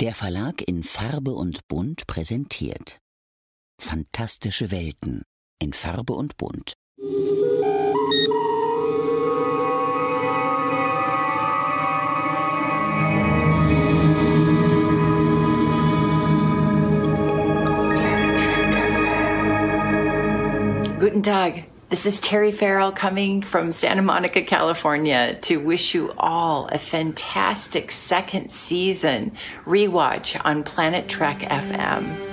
Der Verlag in Farbe und Bunt präsentiert Fantastische Welten in Farbe und Bunt. Guten Tag. This is Terry Farrell coming from Santa Monica, California to wish you all a fantastic second season rewatch on Planet Trek FM.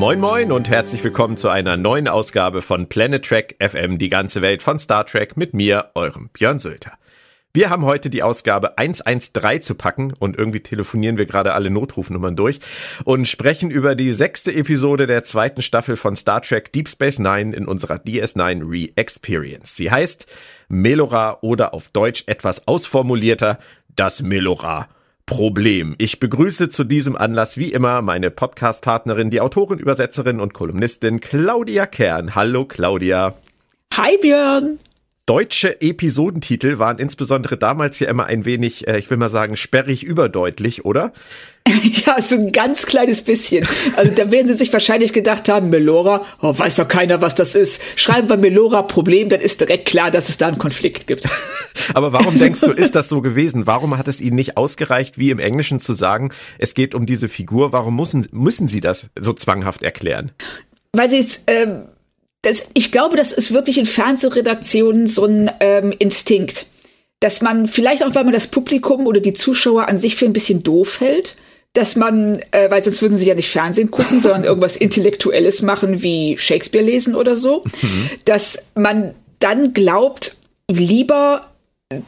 Moin Moin und herzlich willkommen zu einer neuen Ausgabe von Planet Trek FM, die ganze Welt von Star Trek mit mir, eurem Björn Sölter. Wir haben heute die Ausgabe 113 zu packen und irgendwie telefonieren wir gerade alle Notrufnummern durch und sprechen über die sechste Episode der zweiten Staffel von Star Trek Deep Space Nine in unserer DS9 Re-Experience. Sie heißt Melora oder auf Deutsch etwas ausformulierter das Melora. Problem. Ich begrüße zu diesem Anlass wie immer meine Podcast-Partnerin, die Autorin, Übersetzerin und Kolumnistin Claudia Kern. Hallo Claudia. Hi Björn. Deutsche Episodentitel waren insbesondere damals ja immer ein wenig, äh, ich will mal sagen, sperrig überdeutlich, oder? Ja, so ein ganz kleines bisschen. Also da werden sie sich wahrscheinlich gedacht haben, Melora, oh, weiß doch keiner, was das ist. Schreiben wir Melora Problem, dann ist direkt klar, dass es da einen Konflikt gibt. Aber warum denkst du, ist das so gewesen? Warum hat es ihnen nicht ausgereicht, wie im Englischen zu sagen, es geht um diese Figur? Warum müssen, müssen sie das so zwanghaft erklären? Weil sie es, ähm, das, ich glaube, das ist wirklich in Fernsehredaktionen so ein ähm, Instinkt, dass man vielleicht auch, weil man das Publikum oder die Zuschauer an sich für ein bisschen doof hält, dass man, äh, weil sonst würden sie ja nicht Fernsehen gucken, sondern irgendwas Intellektuelles machen wie Shakespeare lesen oder so, mhm. dass man dann glaubt, lieber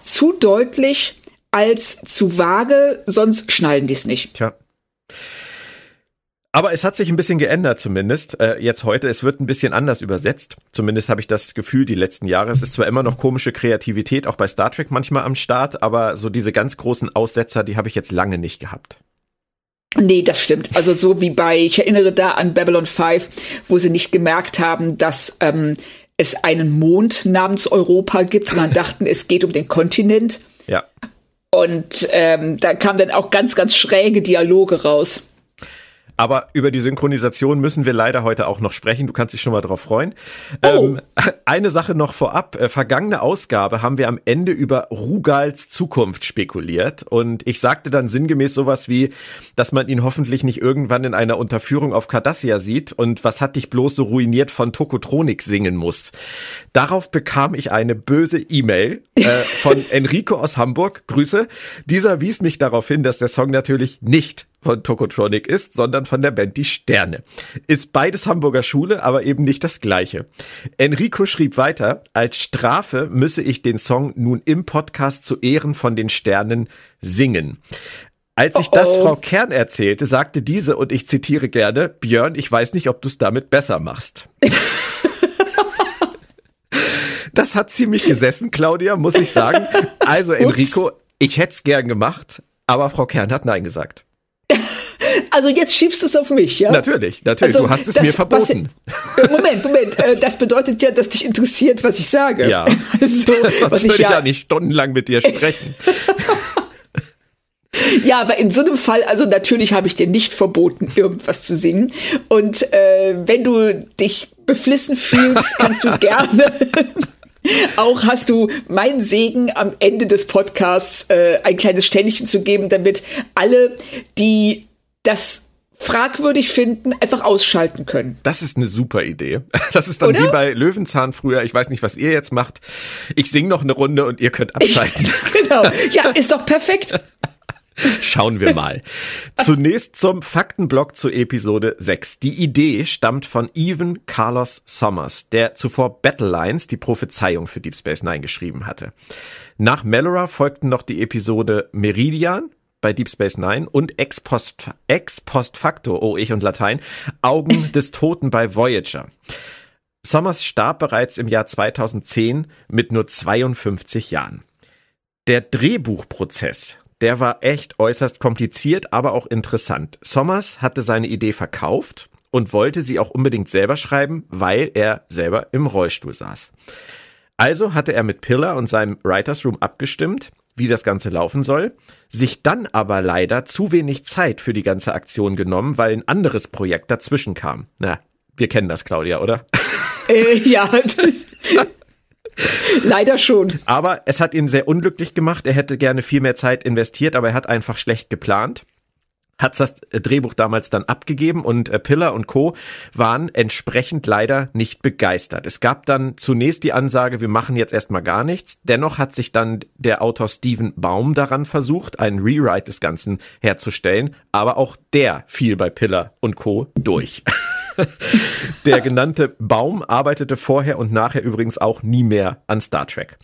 zu deutlich als zu vage, sonst schnallen die es nicht. Tja. Aber es hat sich ein bisschen geändert zumindest. Äh, jetzt heute, es wird ein bisschen anders übersetzt. Zumindest habe ich das Gefühl die letzten Jahre. Es ist zwar immer noch komische Kreativität, auch bei Star Trek manchmal am Start, aber so diese ganz großen Aussetzer, die habe ich jetzt lange nicht gehabt. Nee, das stimmt. Also so wie bei, ich erinnere da an Babylon 5, wo sie nicht gemerkt haben, dass ähm, es einen Mond namens Europa gibt, sondern dachten, es geht um den Kontinent. Ja. Und ähm, da kamen dann auch ganz, ganz schräge Dialoge raus. Aber über die Synchronisation müssen wir leider heute auch noch sprechen. Du kannst dich schon mal drauf freuen. Oh. Ähm, eine Sache noch vorab. Äh, vergangene Ausgabe haben wir am Ende über Rugals Zukunft spekuliert. Und ich sagte dann sinngemäß sowas wie, dass man ihn hoffentlich nicht irgendwann in einer Unterführung auf Cardassia sieht. Und was hat dich bloß so ruiniert von Tokotronik singen muss. Darauf bekam ich eine böse E-Mail äh, von Enrico aus Hamburg. Grüße. Dieser wies mich darauf hin, dass der Song natürlich nicht von Tokotronic ist, sondern von der Band Die Sterne. Ist beides Hamburger Schule, aber eben nicht das gleiche. Enrico schrieb weiter, als Strafe müsse ich den Song nun im Podcast zu Ehren von den Sternen singen. Als ich das oh oh. Frau Kern erzählte, sagte diese, und ich zitiere gerne, Björn, ich weiß nicht, ob du es damit besser machst. das hat ziemlich gesessen, Claudia, muss ich sagen. Also Enrico, ich hätte es gern gemacht, aber Frau Kern hat Nein gesagt. Also jetzt schiebst du es auf mich, ja? Natürlich, natürlich. Also, du hast es das, mir verboten. Was, Moment, Moment. Äh, das bedeutet ja, dass dich interessiert, was ich sage. Ja. Also, was ich, ja, ich ja nicht stundenlang mit dir sprechen. Ja, aber in so einem Fall, also natürlich habe ich dir nicht verboten, irgendwas zu singen. Und äh, wenn du dich beflissen fühlst, kannst du gerne. Auch hast du mein Segen am Ende des Podcasts äh, ein kleines Ständchen zu geben, damit alle, die das fragwürdig finden, einfach ausschalten können. Das ist eine super Idee. Das ist dann Oder? wie bei Löwenzahn früher. Ich weiß nicht, was ihr jetzt macht. Ich singe noch eine Runde und ihr könnt abschalten. genau. Ja, ist doch perfekt. Schauen wir mal. Zunächst zum Faktenblock zu Episode 6. Die Idee stammt von Evan Carlos Sommers, der zuvor Battle Lines, die Prophezeiung für Deep Space Nine geschrieben hatte. Nach Melora folgten noch die Episode Meridian, bei Deep Space Nine und Ex Post, Ex Post Facto, oh ich und Latein, Augen des Toten bei Voyager. Sommers starb bereits im Jahr 2010 mit nur 52 Jahren. Der Drehbuchprozess, der war echt äußerst kompliziert, aber auch interessant. Sommers hatte seine Idee verkauft und wollte sie auch unbedingt selber schreiben, weil er selber im Rollstuhl saß. Also hatte er mit Pillar und seinem Writers Room abgestimmt, wie das Ganze laufen soll, sich dann aber leider zu wenig Zeit für die ganze Aktion genommen, weil ein anderes Projekt dazwischen kam. Na, wir kennen das, Claudia, oder? Äh, ja, leider schon. Aber es hat ihn sehr unglücklich gemacht. Er hätte gerne viel mehr Zeit investiert, aber er hat einfach schlecht geplant hat das Drehbuch damals dann abgegeben und äh, Pillar und Co. waren entsprechend leider nicht begeistert. Es gab dann zunächst die Ansage, wir machen jetzt erstmal gar nichts. Dennoch hat sich dann der Autor Steven Baum daran versucht, einen Rewrite des Ganzen herzustellen, aber auch der fiel bei Pillar und Co. durch. der genannte Baum arbeitete vorher und nachher übrigens auch nie mehr an Star Trek.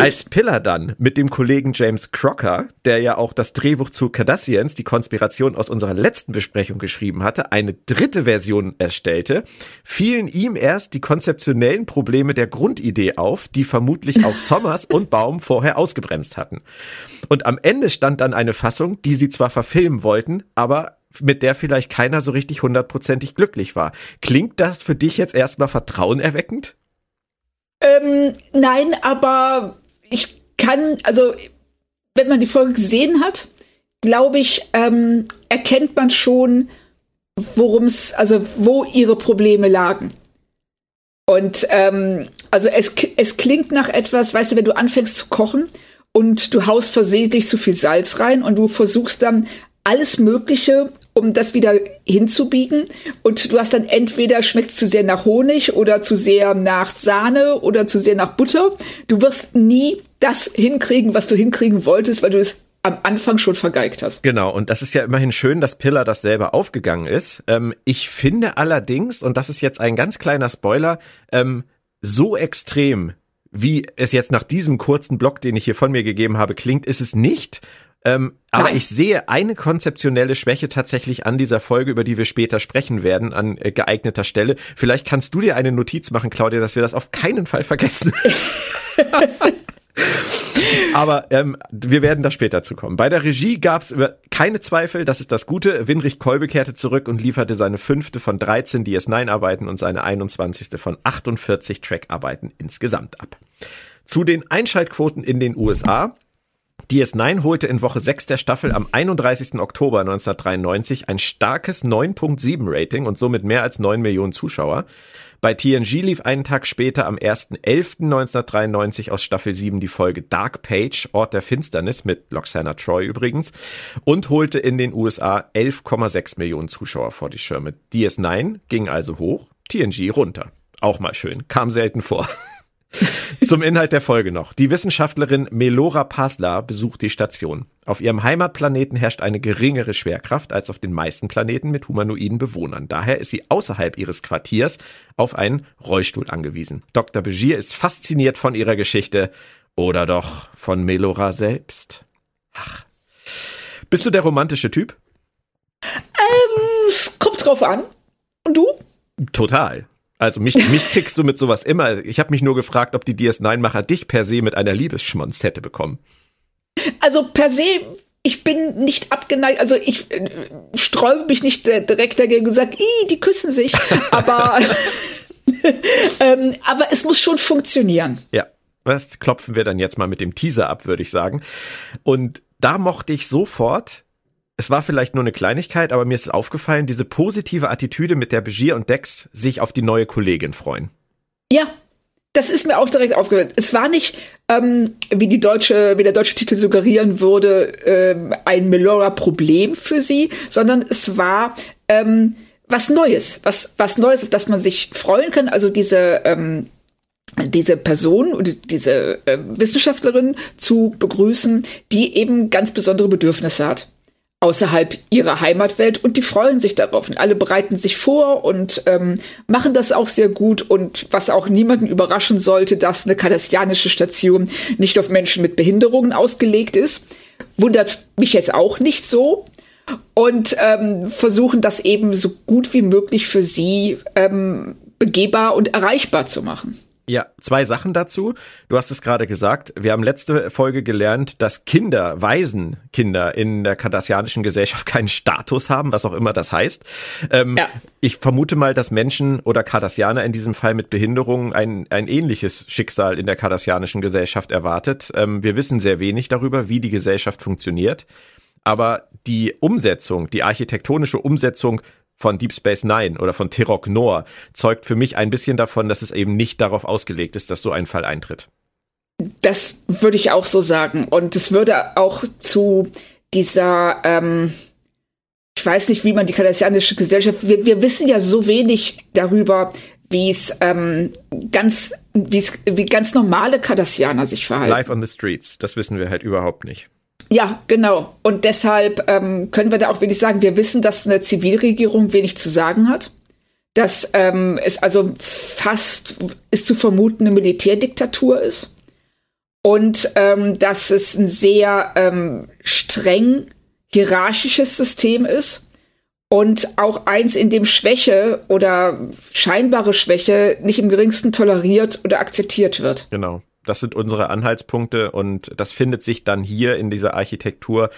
Als Pillar dann mit dem Kollegen James Crocker, der ja auch das Drehbuch zu Cardassians, die Konspiration aus unserer letzten Besprechung geschrieben hatte, eine dritte Version erstellte, fielen ihm erst die konzeptionellen Probleme der Grundidee auf, die vermutlich auch Sommers und Baum vorher ausgebremst hatten. Und am Ende stand dann eine Fassung, die sie zwar verfilmen wollten, aber mit der vielleicht keiner so richtig hundertprozentig glücklich war. Klingt das für dich jetzt erstmal vertrauenerweckend? Ähm, nein, aber ich kann, also wenn man die Folge gesehen hat, glaube ich, ähm, erkennt man schon, worum es, also wo ihre Probleme lagen. Und ähm, also es, es klingt nach etwas, weißt du, wenn du anfängst zu kochen und du haust versehentlich zu viel Salz rein und du versuchst dann alles Mögliche, um das wieder hinzubiegen. Und du hast dann entweder schmeckt zu sehr nach Honig oder zu sehr nach Sahne oder zu sehr nach Butter. Du wirst nie das hinkriegen, was du hinkriegen wolltest, weil du es am Anfang schon vergeigt hast. Genau, und das ist ja immerhin schön, dass Pillar das selber aufgegangen ist. Ähm, ich finde allerdings, und das ist jetzt ein ganz kleiner Spoiler, ähm, so extrem, wie es jetzt nach diesem kurzen Block, den ich hier von mir gegeben habe, klingt, ist es nicht. Ähm, aber ich sehe eine konzeptionelle Schwäche tatsächlich an dieser Folge, über die wir später sprechen werden, an äh, geeigneter Stelle. Vielleicht kannst du dir eine Notiz machen, Claudia, dass wir das auf keinen Fall vergessen. Aber ähm, wir werden da später zu kommen. Bei der Regie gab es keine Zweifel, das ist das Gute. Winrich Kolbe kehrte zurück und lieferte seine fünfte von 13 DS9-Arbeiten und seine 21. von 48 Track-Arbeiten insgesamt ab. Zu den Einschaltquoten in den USA. DS9 holte in Woche 6 der Staffel am 31. Oktober 1993 ein starkes 9.7 Rating und somit mehr als 9 Millionen Zuschauer. Bei TNG lief einen Tag später am 1.11.1993 aus Staffel 7 die Folge Dark Page, Ort der Finsternis mit Loxana Troy übrigens und holte in den USA 11,6 Millionen Zuschauer vor die Schirme. DS9 ging also hoch, TNG runter. Auch mal schön, kam selten vor. Zum Inhalt der Folge noch. Die Wissenschaftlerin Melora Pasla besucht die Station. Auf ihrem Heimatplaneten herrscht eine geringere Schwerkraft als auf den meisten Planeten mit humanoiden Bewohnern. Daher ist sie außerhalb ihres Quartiers auf einen Rollstuhl angewiesen. Dr. Begier ist fasziniert von ihrer Geschichte oder doch von Melora selbst. Ach. Bist du der romantische Typ? Ähm, es kommt drauf an. Und du? Total. Also mich, mich kriegst du mit sowas immer. Ich habe mich nur gefragt, ob die DS9-Macher dich per se mit einer Liebesschmonz hätte bekommen. Also per se, ich bin nicht abgeneigt, also ich äh, sträube mich nicht äh, direkt dagegen und sage, die küssen sich, aber, ähm, aber es muss schon funktionieren. Ja, das klopfen wir dann jetzt mal mit dem Teaser ab, würde ich sagen. Und da mochte ich sofort es war vielleicht nur eine Kleinigkeit, aber mir ist aufgefallen, diese positive Attitüde, mit der Begier und Dex sich auf die neue Kollegin freuen. Ja, das ist mir auch direkt aufgefallen. Es war nicht, ähm, wie die deutsche, wie der deutsche Titel suggerieren würde, ähm, ein Melora-Problem für sie, sondern es war ähm, was Neues, was was Neues, auf das man sich freuen kann. Also diese ähm, diese Person diese äh, Wissenschaftlerin zu begrüßen, die eben ganz besondere Bedürfnisse hat außerhalb ihrer Heimatwelt und die freuen sich darauf und alle bereiten sich vor und ähm, machen das auch sehr gut und was auch niemanden überraschen sollte, dass eine kardassianische Station nicht auf Menschen mit Behinderungen ausgelegt ist. wundert mich jetzt auch nicht so. Und ähm, versuchen das eben so gut wie möglich für sie ähm, begehbar und erreichbar zu machen. Ja, zwei Sachen dazu. Du hast es gerade gesagt. Wir haben letzte Folge gelernt, dass Kinder, Waisenkinder in der kardassianischen Gesellschaft keinen Status haben, was auch immer das heißt. Ähm, ja. Ich vermute mal, dass Menschen oder Kardassianer in diesem Fall mit Behinderungen ein, ein ähnliches Schicksal in der kardassianischen Gesellschaft erwartet. Ähm, wir wissen sehr wenig darüber, wie die Gesellschaft funktioniert. Aber die Umsetzung, die architektonische Umsetzung von Deep Space Nine oder von Tirok Noor zeugt für mich ein bisschen davon, dass es eben nicht darauf ausgelegt ist, dass so ein Fall eintritt. Das würde ich auch so sagen. Und es würde auch zu dieser, ähm, ich weiß nicht, wie man die kardassianische Gesellschaft, wir, wir wissen ja so wenig darüber, wie es ähm, ganz, wie es, wie ganz normale Kardassianer sich verhalten. Life on the streets, das wissen wir halt überhaupt nicht. Ja, genau. Und deshalb ähm, können wir da auch wenig sagen. Wir wissen, dass eine Zivilregierung wenig zu sagen hat. Dass ähm, es also fast ist zu vermuten eine Militärdiktatur ist. Und ähm, dass es ein sehr ähm, streng hierarchisches System ist. Und auch eins, in dem Schwäche oder scheinbare Schwäche nicht im geringsten toleriert oder akzeptiert wird. Genau. Das sind unsere Anhaltspunkte und das findet sich dann hier in dieser Architektur,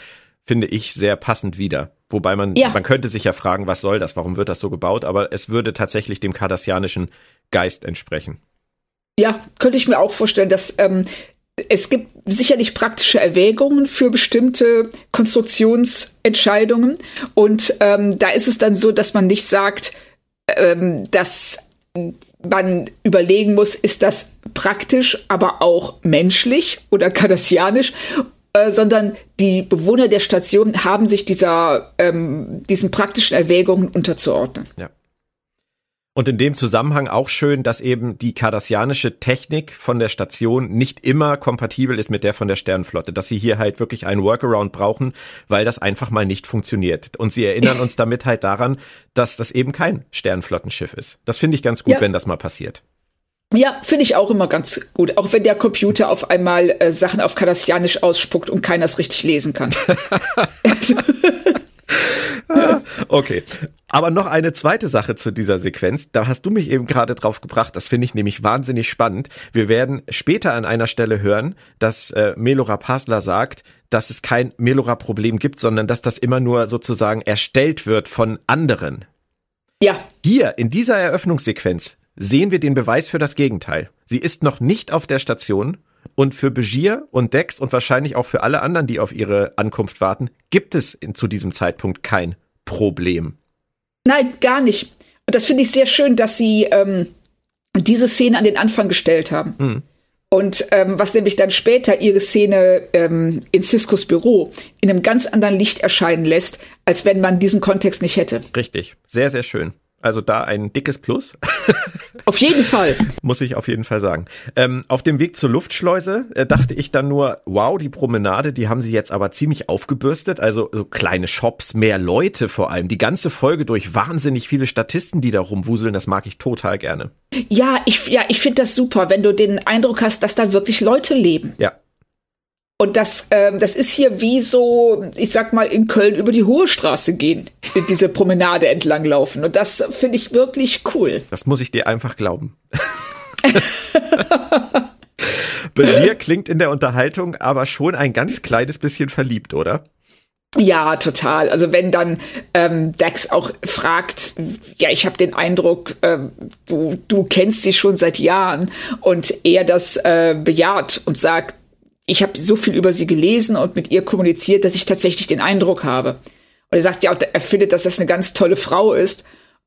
finde ich, sehr passend wieder. Wobei man, ja. man könnte sich ja fragen, was soll das? Warum wird das so gebaut? Aber es würde tatsächlich dem kardassianischen Geist entsprechen. Ja, könnte ich mir auch vorstellen, dass ähm, es gibt sicherlich praktische Erwägungen für bestimmte Konstruktionsentscheidungen. Und ähm, da ist es dann so, dass man nicht sagt, ähm, dass man überlegen muss, ist das praktisch, aber auch menschlich oder kardassianisch, äh, sondern die Bewohner der Station haben sich dieser, ähm, diesen praktischen Erwägungen unterzuordnen. Ja. Und in dem Zusammenhang auch schön, dass eben die kardassianische Technik von der Station nicht immer kompatibel ist mit der von der Sternflotte, dass sie hier halt wirklich einen Workaround brauchen, weil das einfach mal nicht funktioniert. Und sie erinnern uns damit halt daran, dass das eben kein Sternflottenschiff ist. Das finde ich ganz gut, ja. wenn das mal passiert. Ja, finde ich auch immer ganz gut. Auch wenn der Computer auf einmal äh, Sachen auf Kardassianisch ausspuckt und keiner es richtig lesen kann. okay. Aber noch eine zweite Sache zu dieser Sequenz. Da hast du mich eben gerade drauf gebracht. Das finde ich nämlich wahnsinnig spannend. Wir werden später an einer Stelle hören, dass äh, Melora Pasler sagt, dass es kein Melora-Problem gibt, sondern dass das immer nur sozusagen erstellt wird von anderen. Ja. Hier in dieser Eröffnungssequenz sehen wir den Beweis für das Gegenteil. Sie ist noch nicht auf der Station und für Begier und Dex und wahrscheinlich auch für alle anderen, die auf ihre Ankunft warten, gibt es in, zu diesem Zeitpunkt kein Problem. Nein, gar nicht. Und das finde ich sehr schön, dass sie ähm, diese Szene an den Anfang gestellt haben. Mhm. Und ähm, was nämlich dann später ihre Szene ähm, in Ciscos Büro in einem ganz anderen Licht erscheinen lässt, als wenn man diesen Kontext nicht hätte. Richtig, sehr, sehr schön. Also da ein dickes Plus. Auf jeden Fall. Muss ich auf jeden Fall sagen. Ähm, auf dem Weg zur Luftschleuse äh, dachte ich dann nur, wow, die Promenade, die haben sie jetzt aber ziemlich aufgebürstet. Also so kleine Shops, mehr Leute vor allem. Die ganze Folge durch wahnsinnig viele Statisten, die da rumwuseln, das mag ich total gerne. Ja, ich, ja, ich finde das super, wenn du den Eindruck hast, dass da wirklich Leute leben. Ja, und das, ähm, das ist hier wie so, ich sag mal, in Köln über die Hohe Straße gehen, diese Promenade entlang laufen. Und das finde ich wirklich cool. Das muss ich dir einfach glauben. Bashir klingt in der Unterhaltung aber schon ein ganz kleines bisschen verliebt, oder? Ja, total. Also wenn dann ähm, Dax auch fragt, ja, ich habe den Eindruck, ähm, du, du kennst sie schon seit Jahren und er das äh, bejaht und sagt, ich habe so viel über sie gelesen und mit ihr kommuniziert, dass ich tatsächlich den Eindruck habe. Und er sagt ja, er findet, dass das eine ganz tolle Frau ist.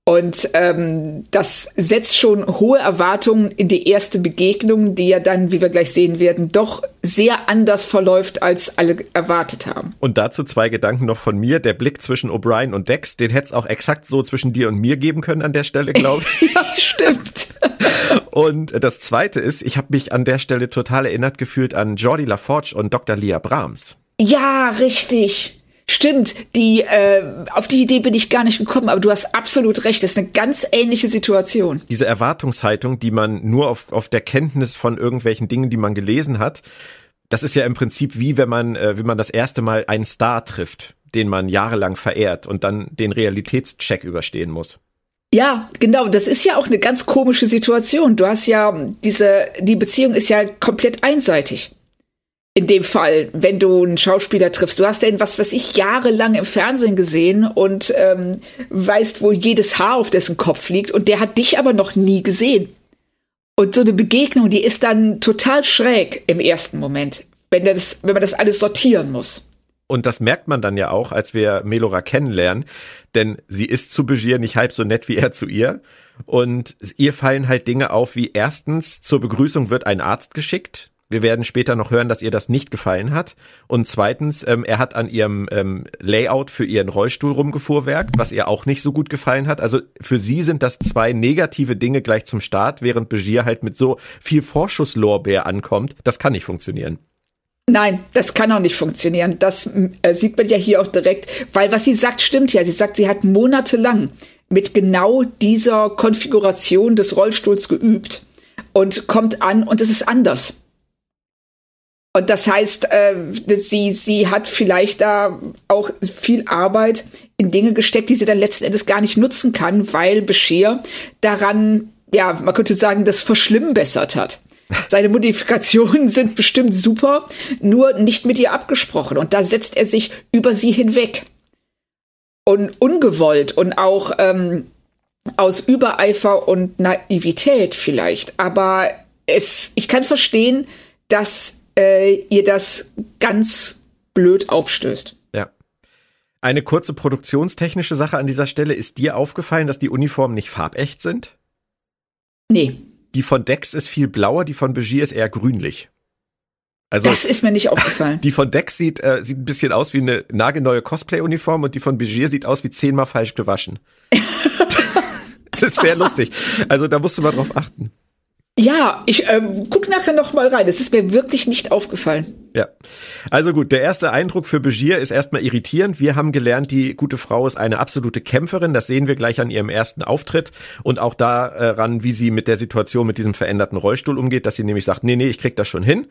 Und ähm, das setzt schon hohe Erwartungen in die erste Begegnung, die ja dann, wie wir gleich sehen werden, doch sehr anders verläuft, als alle erwartet haben. Und dazu zwei Gedanken noch von mir. Der Blick zwischen O'Brien und Dex, den hätte es auch exakt so zwischen dir und mir geben können an der Stelle, glaube ich. ja, stimmt. und das zweite ist, ich habe mich an der Stelle total erinnert gefühlt an Jordi LaForge und Dr. Leah Brahms. Ja, richtig. Stimmt, die äh, auf die Idee bin ich gar nicht gekommen, aber du hast absolut recht, das ist eine ganz ähnliche Situation. Diese Erwartungshaltung, die man nur auf, auf der Kenntnis von irgendwelchen Dingen, die man gelesen hat, das ist ja im Prinzip wie wenn man, äh, wie man das erste Mal einen Star trifft, den man jahrelang verehrt und dann den Realitätscheck überstehen muss. Ja, genau. Das ist ja auch eine ganz komische Situation. Du hast ja diese, die Beziehung ist ja komplett einseitig. In dem Fall, wenn du einen Schauspieler triffst. Du hast den, was weiß ich, jahrelang im Fernsehen gesehen und ähm, weißt, wo jedes Haar auf dessen Kopf liegt und der hat dich aber noch nie gesehen. Und so eine Begegnung, die ist dann total schräg im ersten Moment, wenn, das, wenn man das alles sortieren muss. Und das merkt man dann ja auch, als wir Melora kennenlernen, denn sie ist zu Begier nicht halb so nett wie er zu ihr. Und ihr fallen halt Dinge auf, wie erstens, zur Begrüßung wird ein Arzt geschickt. Wir werden später noch hören, dass ihr das nicht gefallen hat. Und zweitens, ähm, er hat an ihrem ähm, Layout für ihren Rollstuhl rumgefuhrwerkt, was ihr auch nicht so gut gefallen hat. Also für sie sind das zwei negative Dinge gleich zum Start, während Begier halt mit so viel Vorschusslorbeer ankommt. Das kann nicht funktionieren. Nein, das kann auch nicht funktionieren. Das äh, sieht man ja hier auch direkt, weil was sie sagt, stimmt ja. Sie sagt, sie hat monatelang mit genau dieser Konfiguration des Rollstuhls geübt und kommt an und es ist anders. Und das heißt, äh, sie, sie hat vielleicht da auch viel Arbeit in Dinge gesteckt, die sie dann letzten Endes gar nicht nutzen kann, weil Bescheer daran, ja, man könnte sagen, das verschlimmbessert hat. Seine Modifikationen sind bestimmt super, nur nicht mit ihr abgesprochen. Und da setzt er sich über sie hinweg. Und ungewollt und auch ähm, aus Übereifer und Naivität vielleicht. Aber es, ich kann verstehen, dass äh, ihr das ganz blöd aufstößt. Ja. Eine kurze produktionstechnische Sache an dieser Stelle. Ist dir aufgefallen, dass die Uniformen nicht farbecht sind? Nee. Die von Dex ist viel blauer, die von Begier ist eher grünlich. Also, das ist mir nicht aufgefallen. Die von Dex sieht, äh, sieht ein bisschen aus wie eine nagelneue Cosplay-Uniform und die von Begier sieht aus wie zehnmal falsch gewaschen. das ist sehr lustig. Also da musst du mal drauf achten. Ja, ich ähm, guck nachher noch mal rein. Es ist mir wirklich nicht aufgefallen. Ja, also gut, der erste Eindruck für Begier ist erstmal irritierend. Wir haben gelernt, die gute Frau ist eine absolute Kämpferin. Das sehen wir gleich an ihrem ersten Auftritt und auch daran, wie sie mit der Situation mit diesem veränderten Rollstuhl umgeht, dass sie nämlich sagt, nee, nee, ich krieg das schon hin.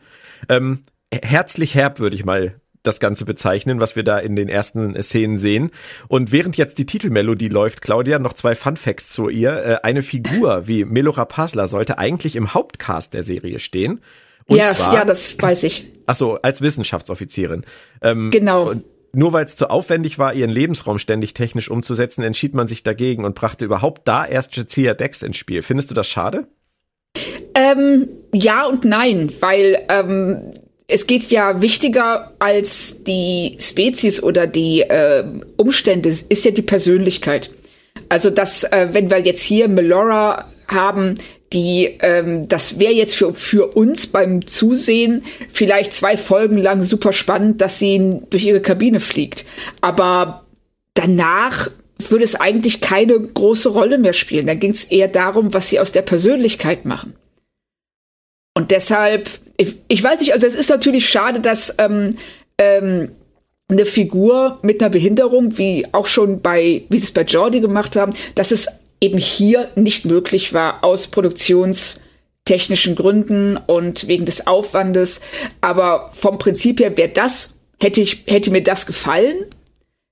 Ähm, herzlich herb, würde ich mal das Ganze bezeichnen, was wir da in den ersten Szenen sehen. Und während jetzt die Titelmelodie läuft, Claudia, noch zwei Fun Facts zu ihr. Äh, eine Figur wie Melora Pasla sollte eigentlich im Hauptcast der Serie stehen. Und ja, zwar, ja, das weiß ich. Ach so, als Wissenschaftsoffizierin. Ähm, genau. nur weil es zu aufwendig war, ihren Lebensraum ständig technisch umzusetzen, entschied man sich dagegen und brachte überhaupt da erst Jazia Dex ins Spiel. Findest du das schade? Ähm, ja und nein, weil ähm, es geht ja wichtiger als die Spezies oder die äh, Umstände, ist ja die Persönlichkeit. Also dass, äh, wenn wir jetzt hier Melora haben, die, ähm, das wäre jetzt für, für uns beim Zusehen vielleicht zwei Folgen lang super spannend, dass sie durch ihre Kabine fliegt. Aber danach würde es eigentlich keine große Rolle mehr spielen. Dann ging es eher darum, was sie aus der Persönlichkeit machen. Und deshalb, ich, ich weiß nicht, also es ist natürlich schade, dass ähm, ähm, eine Figur mit einer Behinderung, wie auch schon bei, wie sie es bei Jordi gemacht haben, dass es eben hier nicht möglich war aus produktionstechnischen Gründen und wegen des Aufwandes. Aber vom Prinzip her wäre das, hätte ich, hätte mir das gefallen,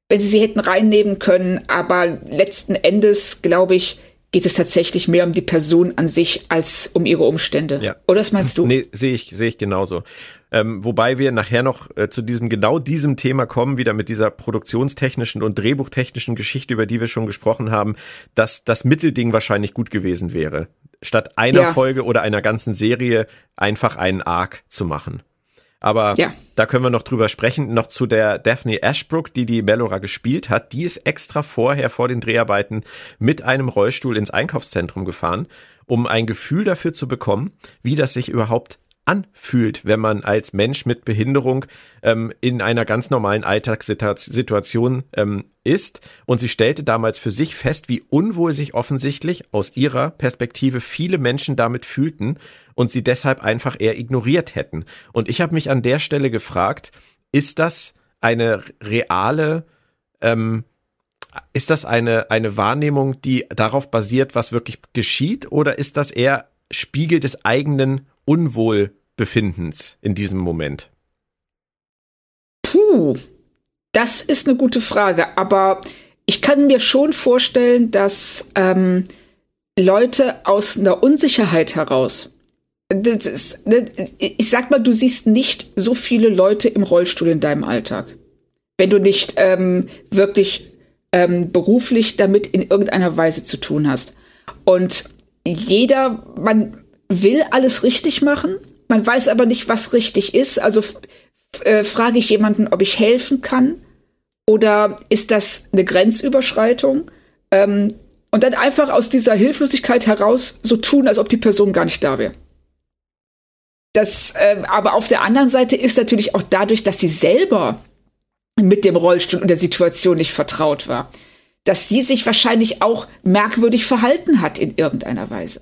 wenn sie sie hätten reinnehmen können. Aber letzten Endes, glaube ich, geht es tatsächlich mehr um die Person an sich als um ihre Umstände. Ja. Oder was meinst du? Nee, sehe ich, sehe ich genauso. Ähm, wobei wir nachher noch äh, zu diesem genau diesem Thema kommen, wieder mit dieser produktionstechnischen und drehbuchtechnischen Geschichte, über die wir schon gesprochen haben, dass das Mittelding wahrscheinlich gut gewesen wäre. Statt einer ja. Folge oder einer ganzen Serie einfach einen Arc zu machen. Aber ja. da können wir noch drüber sprechen. Noch zu der Daphne Ashbrook, die die Melora gespielt hat. Die ist extra vorher vor den Dreharbeiten mit einem Rollstuhl ins Einkaufszentrum gefahren, um ein Gefühl dafür zu bekommen, wie das sich überhaupt anfühlt, wenn man als Mensch mit Behinderung ähm, in einer ganz normalen Alltagssituation ähm, ist. Und sie stellte damals für sich fest, wie unwohl sich offensichtlich aus ihrer Perspektive viele Menschen damit fühlten und sie deshalb einfach eher ignoriert hätten. Und ich habe mich an der Stelle gefragt, ist das eine reale ähm, ist das eine, eine Wahrnehmung, die darauf basiert, was wirklich geschieht, oder ist das eher Spiegel des eigenen Unwohlbefindens in diesem Moment? Puh, das ist eine gute Frage, aber ich kann mir schon vorstellen, dass ähm, Leute aus einer Unsicherheit heraus, ist, ne, ich sag mal, du siehst nicht so viele Leute im Rollstuhl in deinem Alltag, wenn du nicht ähm, wirklich ähm, beruflich damit in irgendeiner Weise zu tun hast. Und jeder, man will alles richtig machen, man weiß aber nicht, was richtig ist. Also äh, frage ich jemanden, ob ich helfen kann oder ist das eine Grenzüberschreitung? Ähm, und dann einfach aus dieser Hilflosigkeit heraus so tun, als ob die Person gar nicht da wäre. Das, äh, aber auf der anderen Seite ist natürlich auch dadurch, dass sie selber mit dem Rollstuhl und der Situation nicht vertraut war, dass sie sich wahrscheinlich auch merkwürdig verhalten hat in irgendeiner Weise.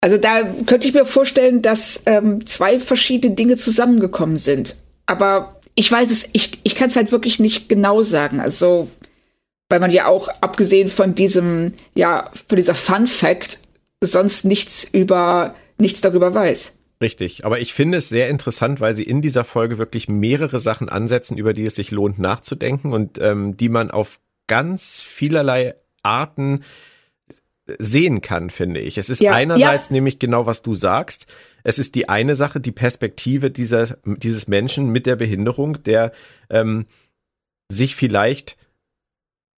Also da könnte ich mir vorstellen, dass ähm, zwei verschiedene Dinge zusammengekommen sind. Aber ich weiß es, ich, ich kann es halt wirklich nicht genau sagen. Also, weil man ja auch, abgesehen von diesem, ja, von dieser Fun Fact, sonst nichts über, nichts darüber weiß. Richtig, aber ich finde es sehr interessant, weil sie in dieser Folge wirklich mehrere Sachen ansetzen, über die es sich lohnt nachzudenken und ähm, die man auf ganz vielerlei Arten sehen kann, finde ich. Es ist ja, einerseits ja. nämlich genau, was du sagst. Es ist die eine Sache, die Perspektive dieser, dieses Menschen mit der Behinderung, der ähm, sich vielleicht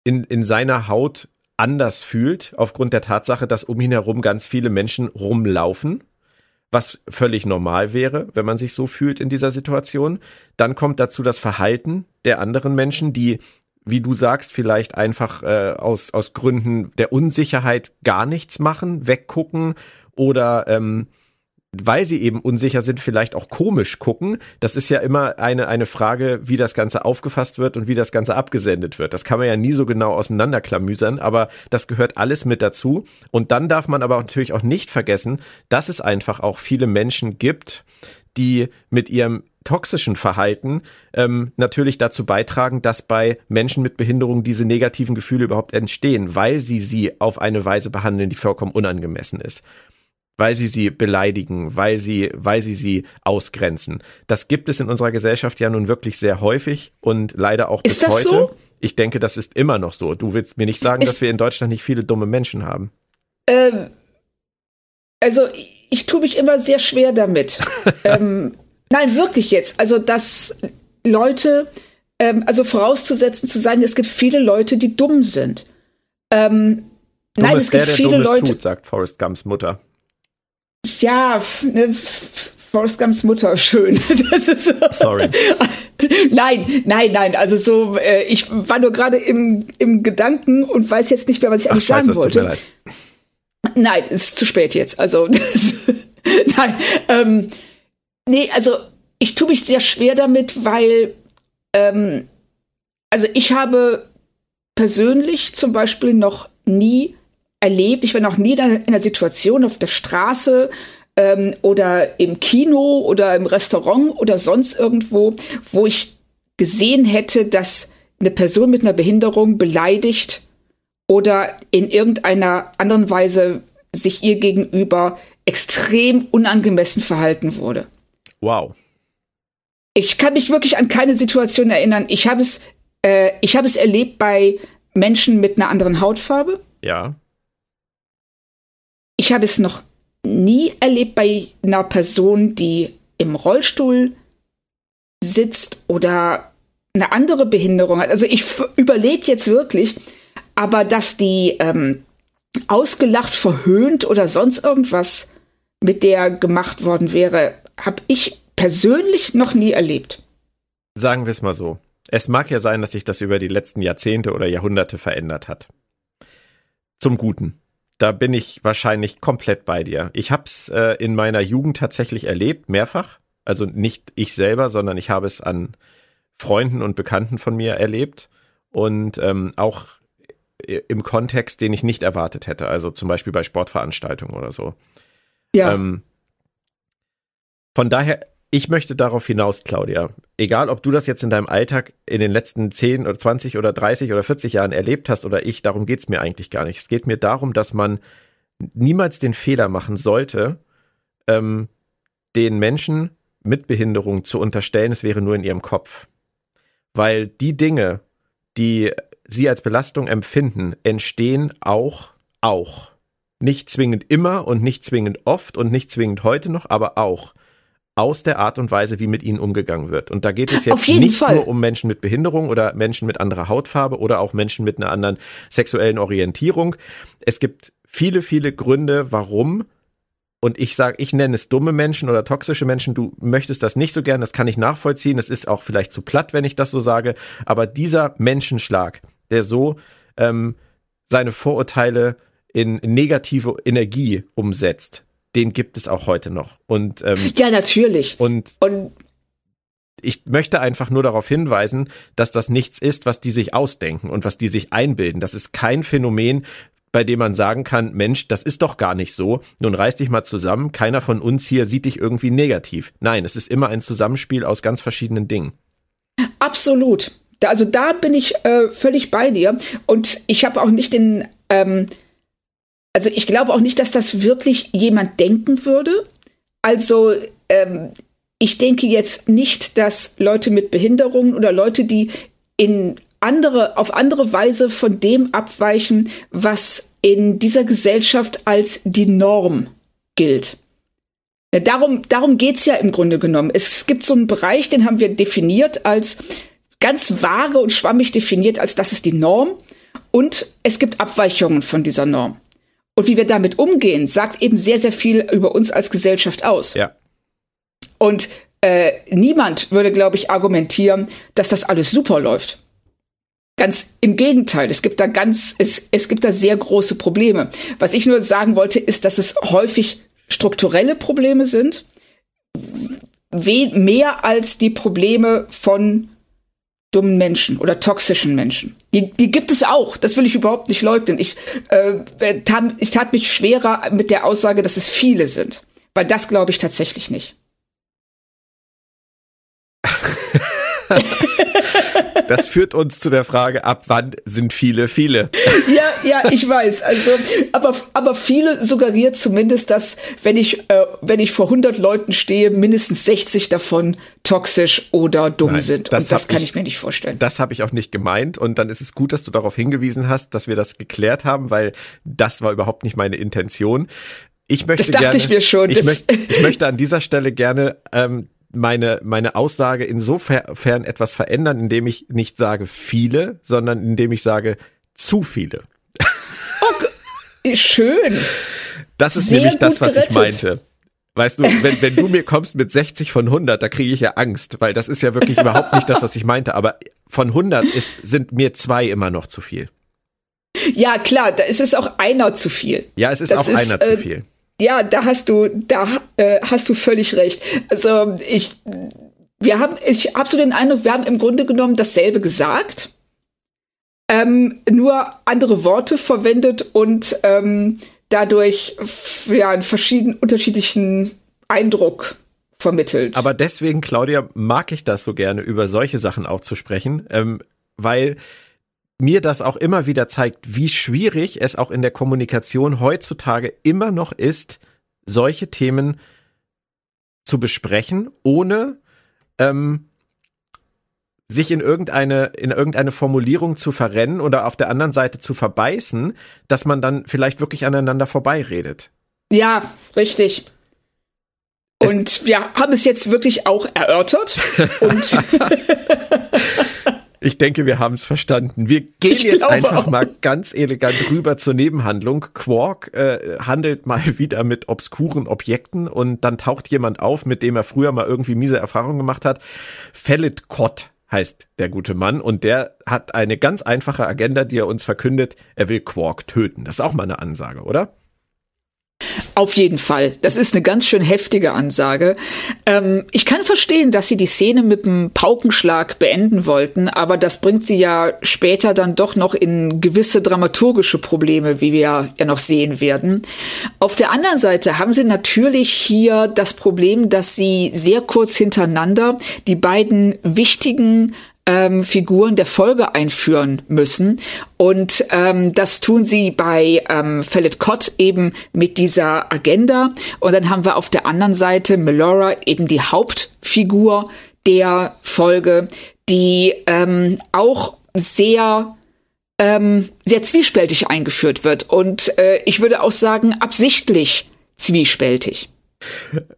in, in seiner Haut anders fühlt, aufgrund der Tatsache, dass um ihn herum ganz viele Menschen rumlaufen, was völlig normal wäre, wenn man sich so fühlt in dieser Situation. Dann kommt dazu das Verhalten der anderen Menschen, die wie du sagst, vielleicht einfach äh, aus, aus Gründen der Unsicherheit gar nichts machen, weggucken oder ähm, weil sie eben unsicher sind, vielleicht auch komisch gucken. Das ist ja immer eine, eine Frage, wie das Ganze aufgefasst wird und wie das Ganze abgesendet wird. Das kann man ja nie so genau auseinanderklamüsern, aber das gehört alles mit dazu. Und dann darf man aber natürlich auch nicht vergessen, dass es einfach auch viele Menschen gibt, die mit ihrem toxischen Verhalten ähm, natürlich dazu beitragen, dass bei Menschen mit Behinderung diese negativen Gefühle überhaupt entstehen, weil sie sie auf eine Weise behandeln, die vollkommen unangemessen ist. Weil sie sie beleidigen, weil sie, weil sie sie ausgrenzen. Das gibt es in unserer Gesellschaft ja nun wirklich sehr häufig und leider auch ist bis heute. So? Ich denke, das ist immer noch so. Du willst mir nicht sagen, ist, dass wir in Deutschland nicht viele dumme Menschen haben. Ähm, also ich tue mich immer sehr schwer damit. ähm, Nein, wirklich jetzt. Also, dass Leute, ähm, also vorauszusetzen, zu sagen, es gibt viele Leute, die dumm sind. Ähm, nein, es gibt der, viele Leute. Tut, sagt Forrest Gumps Mutter. Ja, ne, Forrest Gumps Mutter, schön. Das ist so. Sorry. Nein, nein, nein. Also so, äh, ich war nur gerade im, im Gedanken und weiß jetzt nicht mehr, was ich eigentlich Ach, sagen scheiße, wollte. Tut mir leid. Nein, es ist zu spät jetzt. Also, das, nein. Ähm, Nee, also ich tue mich sehr schwer damit, weil ähm, also ich habe persönlich zum Beispiel noch nie erlebt, ich war noch nie in einer Situation auf der Straße ähm, oder im Kino oder im Restaurant oder sonst irgendwo, wo ich gesehen hätte, dass eine Person mit einer Behinderung beleidigt oder in irgendeiner anderen Weise sich ihr gegenüber extrem unangemessen verhalten wurde. Wow. Ich kann mich wirklich an keine Situation erinnern. Ich habe es, äh, ich habe es erlebt bei Menschen mit einer anderen Hautfarbe. Ja. Ich habe es noch nie erlebt bei einer Person, die im Rollstuhl sitzt oder eine andere Behinderung hat. Also ich überlege jetzt wirklich, aber dass die ähm, ausgelacht, verhöhnt oder sonst irgendwas mit der gemacht worden wäre, habe ich persönlich noch nie erlebt. Sagen wir es mal so. Es mag ja sein, dass sich das über die letzten Jahrzehnte oder Jahrhunderte verändert hat. Zum Guten. Da bin ich wahrscheinlich komplett bei dir. Ich habe es äh, in meiner Jugend tatsächlich erlebt, mehrfach. Also nicht ich selber, sondern ich habe es an Freunden und Bekannten von mir erlebt. Und ähm, auch im Kontext, den ich nicht erwartet hätte. Also zum Beispiel bei Sportveranstaltungen oder so. Ja. Ähm, von daher, ich möchte darauf hinaus, Claudia, egal ob du das jetzt in deinem Alltag in den letzten 10 oder 20 oder 30 oder 40 Jahren erlebt hast oder ich, darum geht's mir eigentlich gar nicht. Es geht mir darum, dass man niemals den Fehler machen sollte, ähm, den Menschen mit Behinderung zu unterstellen, es wäre nur in ihrem Kopf. weil die Dinge, die sie als Belastung empfinden, entstehen auch, auch. Nicht zwingend immer und nicht zwingend oft und nicht zwingend heute noch, aber auch aus der Art und Weise, wie mit ihnen umgegangen wird. Und da geht es jetzt nicht Fall. nur um Menschen mit Behinderung oder Menschen mit anderer Hautfarbe oder auch Menschen mit einer anderen sexuellen Orientierung. Es gibt viele, viele Gründe, warum und ich sage, ich nenne es dumme Menschen oder toxische Menschen, du möchtest das nicht so gern, das kann ich nachvollziehen, es ist auch vielleicht zu platt, wenn ich das so sage, aber dieser Menschenschlag, der so ähm, seine Vorurteile in negative Energie umsetzt, den gibt es auch heute noch. Und ähm, ja, natürlich. Und, und ich möchte einfach nur darauf hinweisen, dass das nichts ist, was die sich ausdenken und was die sich einbilden. Das ist kein Phänomen, bei dem man sagen kann, Mensch, das ist doch gar nicht so. Nun reiß dich mal zusammen. Keiner von uns hier sieht dich irgendwie negativ. Nein, es ist immer ein Zusammenspiel aus ganz verschiedenen Dingen. Absolut. Also da bin ich äh, völlig bei dir. Und ich habe auch nicht den, ähm, also ich glaube auch nicht, dass das wirklich jemand denken würde. Also ähm, ich denke jetzt nicht, dass Leute mit Behinderungen oder Leute, die in andere, auf andere Weise von dem abweichen, was in dieser Gesellschaft als die Norm gilt. Ja, darum darum geht's ja im Grunde genommen. Es gibt so einen Bereich, den haben wir definiert als ganz vage und schwammig definiert, als das ist die Norm. Und es gibt Abweichungen von dieser Norm. Und wie wir damit umgehen, sagt eben sehr, sehr viel über uns als Gesellschaft aus. Ja. Und äh, niemand würde, glaube ich, argumentieren, dass das alles super läuft. Ganz im Gegenteil, es gibt da ganz, es, es gibt da sehr große Probleme. Was ich nur sagen wollte, ist, dass es häufig strukturelle Probleme sind, mehr als die Probleme von dummen Menschen oder toxischen Menschen. Die, die gibt es auch, das will ich überhaupt nicht leugnen. Ich, äh, tat, ich tat mich schwerer mit der Aussage, dass es viele sind, weil das glaube ich tatsächlich nicht. Das führt uns zu der Frage, ab wann sind viele viele? Ja, ja, ich weiß. Also, aber, aber viele suggeriert zumindest, dass wenn ich, äh, wenn ich vor 100 Leuten stehe, mindestens 60 davon toxisch oder dumm Nein, sind. Das Und das kann ich, ich, mir nicht vorstellen. Das habe ich auch nicht gemeint. Und dann ist es gut, dass du darauf hingewiesen hast, dass wir das geklärt haben, weil das war überhaupt nicht meine Intention. Ich möchte das dachte gerne, ich mir schon. Ich, möcht, ich möchte an dieser Stelle gerne ähm, meine, meine Aussage insofern etwas verändern, indem ich nicht sage viele, sondern indem ich sage zu viele. Oh, schön. Das ist Sehr nämlich das, was gerettet. ich meinte. Weißt du, wenn, wenn du mir kommst mit 60 von 100, da kriege ich ja Angst, weil das ist ja wirklich überhaupt nicht das, was ich meinte. Aber von 100 ist, sind mir zwei immer noch zu viel. Ja, klar, da ist es auch einer zu viel. Ja, es ist das auch ist, einer äh, zu viel. Ja, da hast du, da äh, hast du völlig recht. Also ich, wir haben, ich habe so den Eindruck, wir haben im Grunde genommen dasselbe gesagt, ähm, nur andere Worte verwendet und ähm, dadurch ja einen verschiedenen, unterschiedlichen Eindruck vermittelt. Aber deswegen, Claudia, mag ich das so gerne, über solche Sachen auch zu sprechen, ähm, weil mir das auch immer wieder zeigt, wie schwierig es auch in der Kommunikation heutzutage immer noch ist, solche Themen zu besprechen, ohne ähm, sich in irgendeine, in irgendeine Formulierung zu verrennen oder auf der anderen Seite zu verbeißen, dass man dann vielleicht wirklich aneinander vorbeiredet. Ja, richtig. Und wir haben es jetzt wirklich auch erörtert. und Ich denke, wir haben es verstanden. Wir gehen ich jetzt einfach auch. mal ganz elegant rüber zur Nebenhandlung. Quark äh, handelt mal wieder mit obskuren Objekten und dann taucht jemand auf, mit dem er früher mal irgendwie miese Erfahrungen gemacht hat. Fellet Kott heißt der gute Mann und der hat eine ganz einfache Agenda, die er uns verkündet. Er will Quark töten. Das ist auch mal eine Ansage, oder? Auf jeden Fall. Das ist eine ganz schön heftige Ansage. Ähm, ich kann verstehen, dass sie die Szene mit dem Paukenschlag beenden wollten, aber das bringt sie ja später dann doch noch in gewisse dramaturgische Probleme, wie wir ja noch sehen werden. Auf der anderen Seite haben sie natürlich hier das Problem, dass sie sehr kurz hintereinander die beiden wichtigen ähm, Figuren der Folge einführen müssen. Und ähm, das tun sie bei ähm, Fellet Cott eben mit dieser Agenda. Und dann haben wir auf der anderen Seite Melora eben die Hauptfigur der Folge, die ähm, auch sehr ähm, sehr zwiespältig eingeführt wird und äh, ich würde auch sagen absichtlich zwiespältig.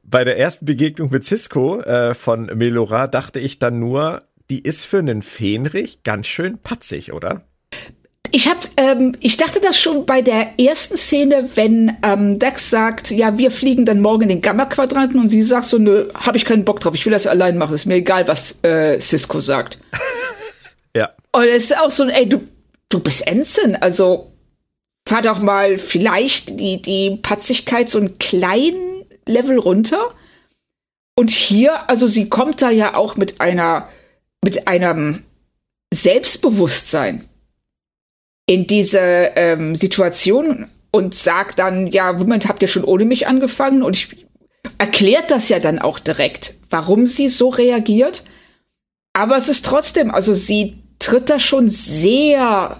Bei der ersten Begegnung mit Cisco äh, von Melora dachte ich dann nur, die ist für einen Fähnrich ganz schön patzig, oder? Ich hab, ähm, ich dachte das schon bei der ersten Szene, wenn ähm, Dax sagt, ja, wir fliegen dann morgen in den Gamma-Quadranten und sie sagt so, nö, hab ich keinen Bock drauf, ich will das allein machen, ist mir egal, was äh, Cisco sagt. ja. Und es ist auch so, ey, du, du bist Ensign, also fahr doch mal vielleicht die, die Patzigkeit so einen kleinen Level runter. Und hier, also sie kommt da ja auch mit einer, mit einem Selbstbewusstsein in diese ähm, Situation und sagt dann, ja, Moment, habt ihr schon ohne mich angefangen? Und ich erklärt das ja dann auch direkt, warum sie so reagiert. Aber es ist trotzdem, also sie tritt da schon sehr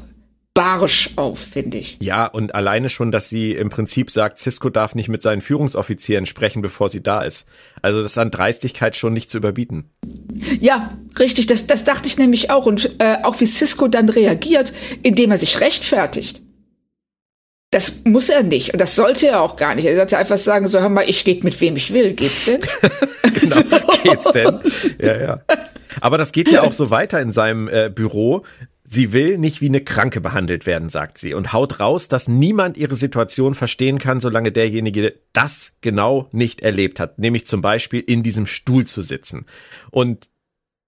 barsch auf, finde ich. Ja, und alleine schon, dass sie im Prinzip sagt, Cisco darf nicht mit seinen Führungsoffizieren sprechen, bevor sie da ist. Also das ist an Dreistigkeit schon nicht zu überbieten. Ja, richtig, das, das dachte ich nämlich auch. Und äh, auch wie Cisco dann reagiert, indem er sich rechtfertigt. Das muss er nicht und das sollte er auch gar nicht. Er sollte einfach sagen, so hör mal, ich geht mit wem ich will. Geht's denn? genau, geht's denn? Ja, ja. Aber das geht ja auch so weiter in seinem äh, Büro. Sie will nicht wie eine Kranke behandelt werden, sagt sie, und haut raus, dass niemand ihre Situation verstehen kann, solange derjenige das genau nicht erlebt hat, nämlich zum Beispiel in diesem Stuhl zu sitzen. Und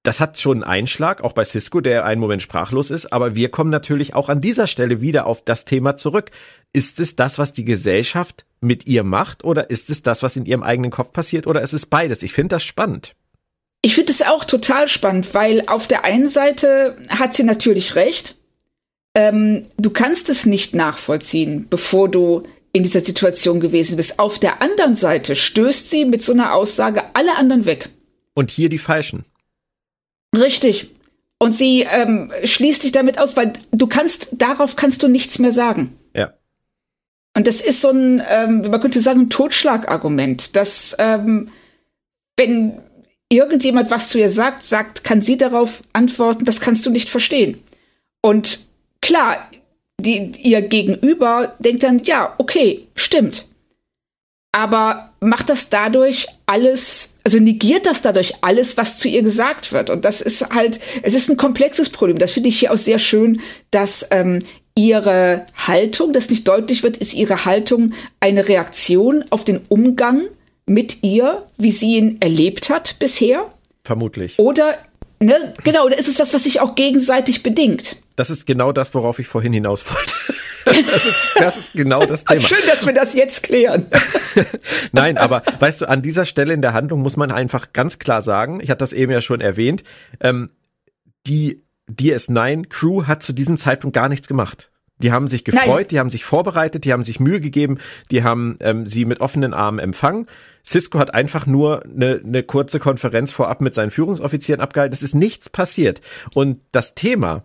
das hat schon einen Einschlag, auch bei Cisco, der einen Moment sprachlos ist, aber wir kommen natürlich auch an dieser Stelle wieder auf das Thema zurück. Ist es das, was die Gesellschaft mit ihr macht, oder ist es das, was in ihrem eigenen Kopf passiert, oder ist es beides? Ich finde das spannend. Ich finde es auch total spannend, weil auf der einen Seite hat sie natürlich recht. Ähm, du kannst es nicht nachvollziehen, bevor du in dieser Situation gewesen bist. Auf der anderen Seite stößt sie mit so einer Aussage alle anderen weg. Und hier die falschen. Richtig. Und sie ähm, schließt dich damit aus, weil du kannst, darauf kannst du nichts mehr sagen. Ja. Und das ist so ein, ähm, man könnte sagen, ein Totschlagargument, dass ähm, wenn irgendjemand was zu ihr sagt, sagt, kann sie darauf antworten, das kannst du nicht verstehen. Und klar, die, ihr Gegenüber denkt dann, ja, okay, stimmt. Aber macht das dadurch alles, also negiert das dadurch alles, was zu ihr gesagt wird. Und das ist halt, es ist ein komplexes Problem. Das finde ich hier auch sehr schön, dass ähm, ihre Haltung, das nicht deutlich wird, ist ihre Haltung eine Reaktion auf den Umgang mit ihr, wie sie ihn erlebt hat bisher? Vermutlich. Oder, ne, genau, oder ist es was, was sich auch gegenseitig bedingt? Das ist genau das, worauf ich vorhin hinaus wollte. Das ist, das ist genau das Thema. Schön, dass wir das jetzt klären. Nein, aber weißt du, an dieser Stelle in der Handlung muss man einfach ganz klar sagen, ich hatte das eben ja schon erwähnt, ähm, die DS9-Crew hat zu diesem Zeitpunkt gar nichts gemacht. Die haben sich gefreut, Nein. die haben sich vorbereitet, die haben sich Mühe gegeben, die haben ähm, sie mit offenen Armen empfangen. Cisco hat einfach nur eine, eine kurze Konferenz vorab mit seinen Führungsoffizieren abgehalten. Es ist nichts passiert. Und das Thema,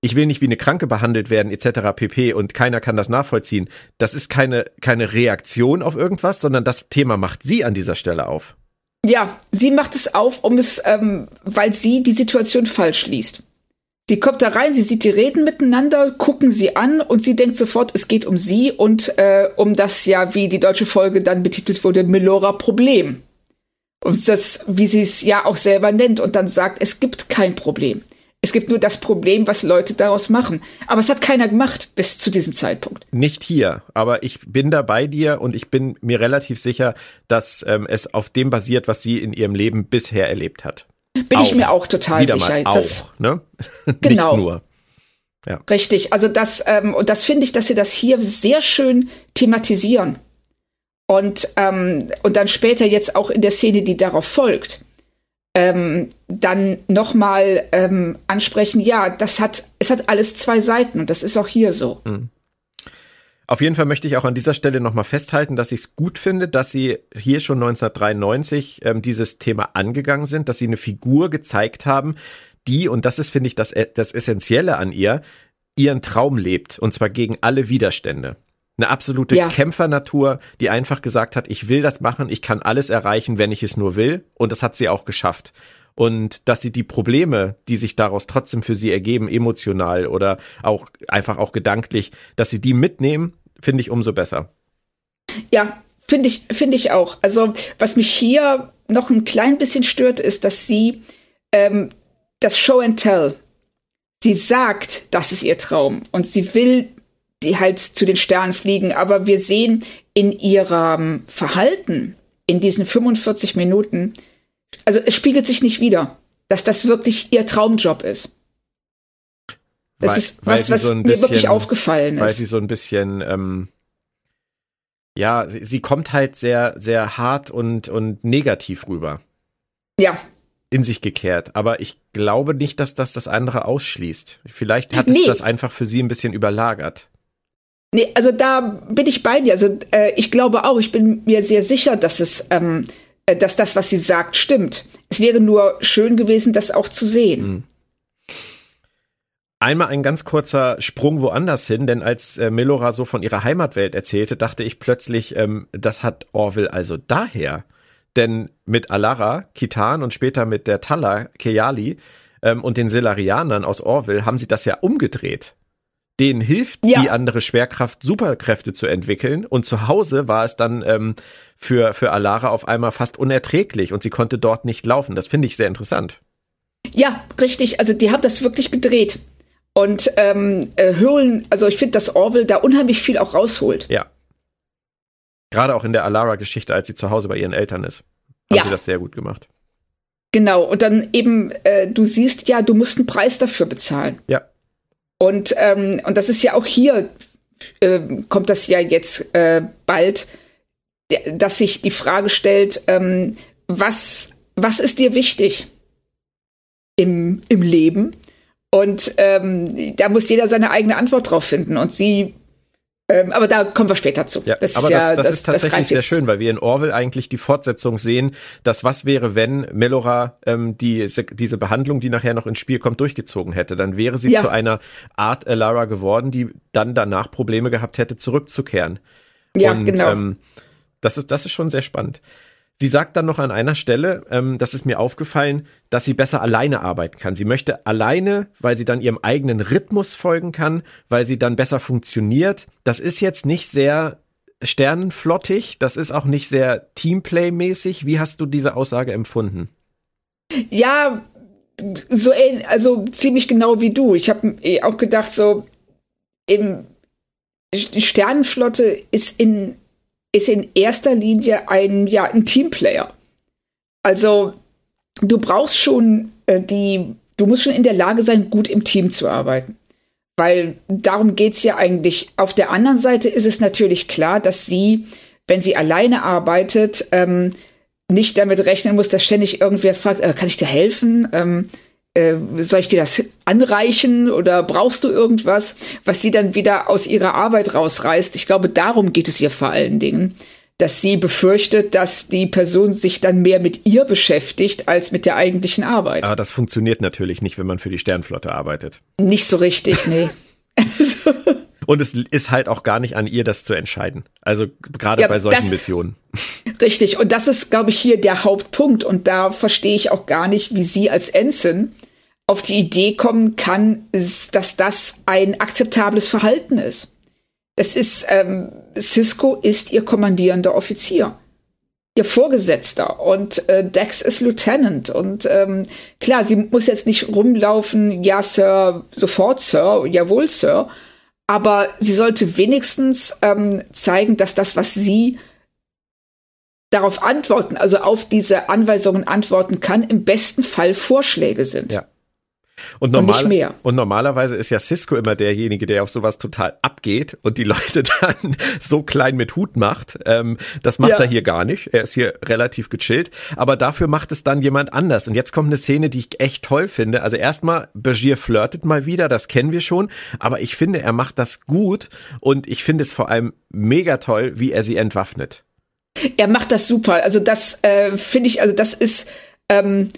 ich will nicht wie eine Kranke behandelt werden, etc. pp. und keiner kann das nachvollziehen. Das ist keine, keine Reaktion auf irgendwas, sondern das Thema macht sie an dieser Stelle auf. Ja, sie macht es auf, um es, ähm, weil sie die Situation falsch liest. Sie kommt da rein, sie sieht die reden miteinander, gucken sie an und sie denkt sofort, es geht um sie und äh, um das ja, wie die deutsche Folge dann betitelt wurde, Melora Problem. Und das, wie sie es ja auch selber nennt und dann sagt, es gibt kein Problem. Es gibt nur das Problem, was Leute daraus machen. Aber es hat keiner gemacht bis zu diesem Zeitpunkt. Nicht hier, aber ich bin da bei dir und ich bin mir relativ sicher, dass ähm, es auf dem basiert, was sie in ihrem Leben bisher erlebt hat. Bin auch. ich mir auch total Wieder sicher. Mal auch, ne? Genau. Nur. Ja. Richtig. Also das, ähm, und das finde ich, dass sie das hier sehr schön thematisieren. Und, ähm, und dann später jetzt auch in der Szene, die darauf folgt, ähm, dann nochmal ähm, ansprechen, ja, das hat, es hat alles zwei Seiten und das ist auch hier so. Mhm. Auf jeden Fall möchte ich auch an dieser Stelle nochmal festhalten, dass ich es gut finde, dass sie hier schon 1993 ähm, dieses Thema angegangen sind, dass sie eine Figur gezeigt haben, die, und das ist, finde ich, das, äh, das Essentielle an ihr, ihren Traum lebt, und zwar gegen alle Widerstände. Eine absolute ja. Kämpfernatur, die einfach gesagt hat, ich will das machen, ich kann alles erreichen, wenn ich es nur will, und das hat sie auch geschafft. Und dass sie die Probleme, die sich daraus trotzdem für sie ergeben, emotional oder auch einfach auch gedanklich, dass sie die mitnehmen, finde ich umso besser. Ja, finde ich, finde ich auch. Also, was mich hier noch ein klein bisschen stört, ist, dass sie ähm, das Show and Tell, sie sagt, das ist ihr Traum und sie will die halt zu den Sternen fliegen, aber wir sehen in ihrem Verhalten in diesen 45 Minuten, also es spiegelt sich nicht wieder, dass das wirklich ihr Traumjob ist. Das weil, ist was, was so mir bisschen, wirklich aufgefallen ist. Weil sie so ein bisschen, ähm, ja, sie, sie kommt halt sehr, sehr hart und, und negativ rüber. Ja. In sich gekehrt. Aber ich glaube nicht, dass das das andere ausschließt. Vielleicht hat nee. es das einfach für sie ein bisschen überlagert. Nee, also da bin ich bei dir. Also äh, ich glaube auch, ich bin mir sehr sicher, dass es, ähm, äh, dass das, was sie sagt, stimmt. Es wäre nur schön gewesen, das auch zu sehen. Mhm. Einmal ein ganz kurzer Sprung woanders hin, denn als äh, Melora so von ihrer Heimatwelt erzählte, dachte ich plötzlich, ähm, das hat Orville also daher. Denn mit Alara, Kitan und später mit der Tala, Keyali ähm, und den Selarianern aus Orville haben sie das ja umgedreht. Denen hilft ja. die andere Schwerkraft, Superkräfte zu entwickeln. Und zu Hause war es dann ähm, für, für Alara auf einmal fast unerträglich und sie konnte dort nicht laufen. Das finde ich sehr interessant. Ja, richtig. Also die haben das wirklich gedreht und ähm, äh, hören, also ich finde, dass Orwell da unheimlich viel auch rausholt. Ja. Gerade auch in der Alara-Geschichte, als sie zu Hause bei ihren Eltern ist, haben ja. sie das sehr gut gemacht. Genau, und dann eben, äh, du siehst ja, du musst einen Preis dafür bezahlen. Ja. Und, ähm, und das ist ja auch hier, äh, kommt das ja jetzt äh, bald, dass sich die Frage stellt, ähm, was, was ist dir wichtig im, im Leben? Und ähm, da muss jeder seine eigene Antwort drauf finden. Und sie ähm, aber da kommen wir später zu. Ja, das aber ist ja, das, das, das, ist tatsächlich sehr schön, weil wir in Orwell eigentlich die Fortsetzung sehen, dass was wäre, wenn Melora ähm, die, diese Behandlung, die nachher noch ins Spiel kommt, durchgezogen hätte. Dann wäre sie ja. zu einer Art Elara geworden, die dann danach Probleme gehabt hätte, zurückzukehren. Ja, Und, genau. Ähm, das ist, das ist schon sehr spannend. Sie sagt dann noch an einer Stelle, ähm, das ist mir aufgefallen, dass sie besser alleine arbeiten kann. Sie möchte alleine, weil sie dann ihrem eigenen Rhythmus folgen kann, weil sie dann besser funktioniert. Das ist jetzt nicht sehr sternenflottig, das ist auch nicht sehr Teamplay-mäßig. Wie hast du diese Aussage empfunden? Ja, so also ziemlich genau wie du. Ich habe eh auch gedacht, so eben die Sternenflotte ist in ist in erster Linie ein, ja, ein Teamplayer. Also du brauchst schon äh, die, du musst schon in der Lage sein, gut im Team zu arbeiten. Weil darum geht es ja eigentlich. Auf der anderen Seite ist es natürlich klar, dass sie, wenn sie alleine arbeitet, ähm, nicht damit rechnen muss, dass ständig irgendwer fragt, äh, kann ich dir helfen? Ähm, äh, soll ich dir das anreichen oder brauchst du irgendwas, was sie dann wieder aus ihrer Arbeit rausreißt? Ich glaube, darum geht es ihr vor allen Dingen, dass sie befürchtet, dass die Person sich dann mehr mit ihr beschäftigt als mit der eigentlichen Arbeit. Aber das funktioniert natürlich nicht, wenn man für die Sternflotte arbeitet. Nicht so richtig, nee. Und es ist halt auch gar nicht an ihr, das zu entscheiden. Also gerade ja, bei solchen das, Missionen. Richtig. Und das ist, glaube ich, hier der Hauptpunkt. Und da verstehe ich auch gar nicht, wie sie als Ensign auf die Idee kommen kann, dass das ein akzeptables Verhalten ist. Es ist, ähm, Cisco ist ihr kommandierender Offizier, ihr Vorgesetzter und äh, Dex ist Lieutenant. Und ähm, klar, sie muss jetzt nicht rumlaufen, ja, Sir, sofort, Sir, jawohl, Sir. Aber sie sollte wenigstens ähm, zeigen, dass das, was sie darauf antworten, also auf diese Anweisungen antworten kann, im besten Fall Vorschläge sind. Ja. Und, normal, und, und, normalerweise ist ja Cisco immer derjenige, der auf sowas total abgeht und die Leute dann so klein mit Hut macht. Ähm, das macht ja. er hier gar nicht. Er ist hier relativ gechillt. Aber dafür macht es dann jemand anders. Und jetzt kommt eine Szene, die ich echt toll finde. Also erstmal, Begier flirtet mal wieder, das kennen wir schon. Aber ich finde, er macht das gut. Und ich finde es vor allem mega toll, wie er sie entwaffnet. Er macht das super. Also das äh, finde ich, also das ist ähm,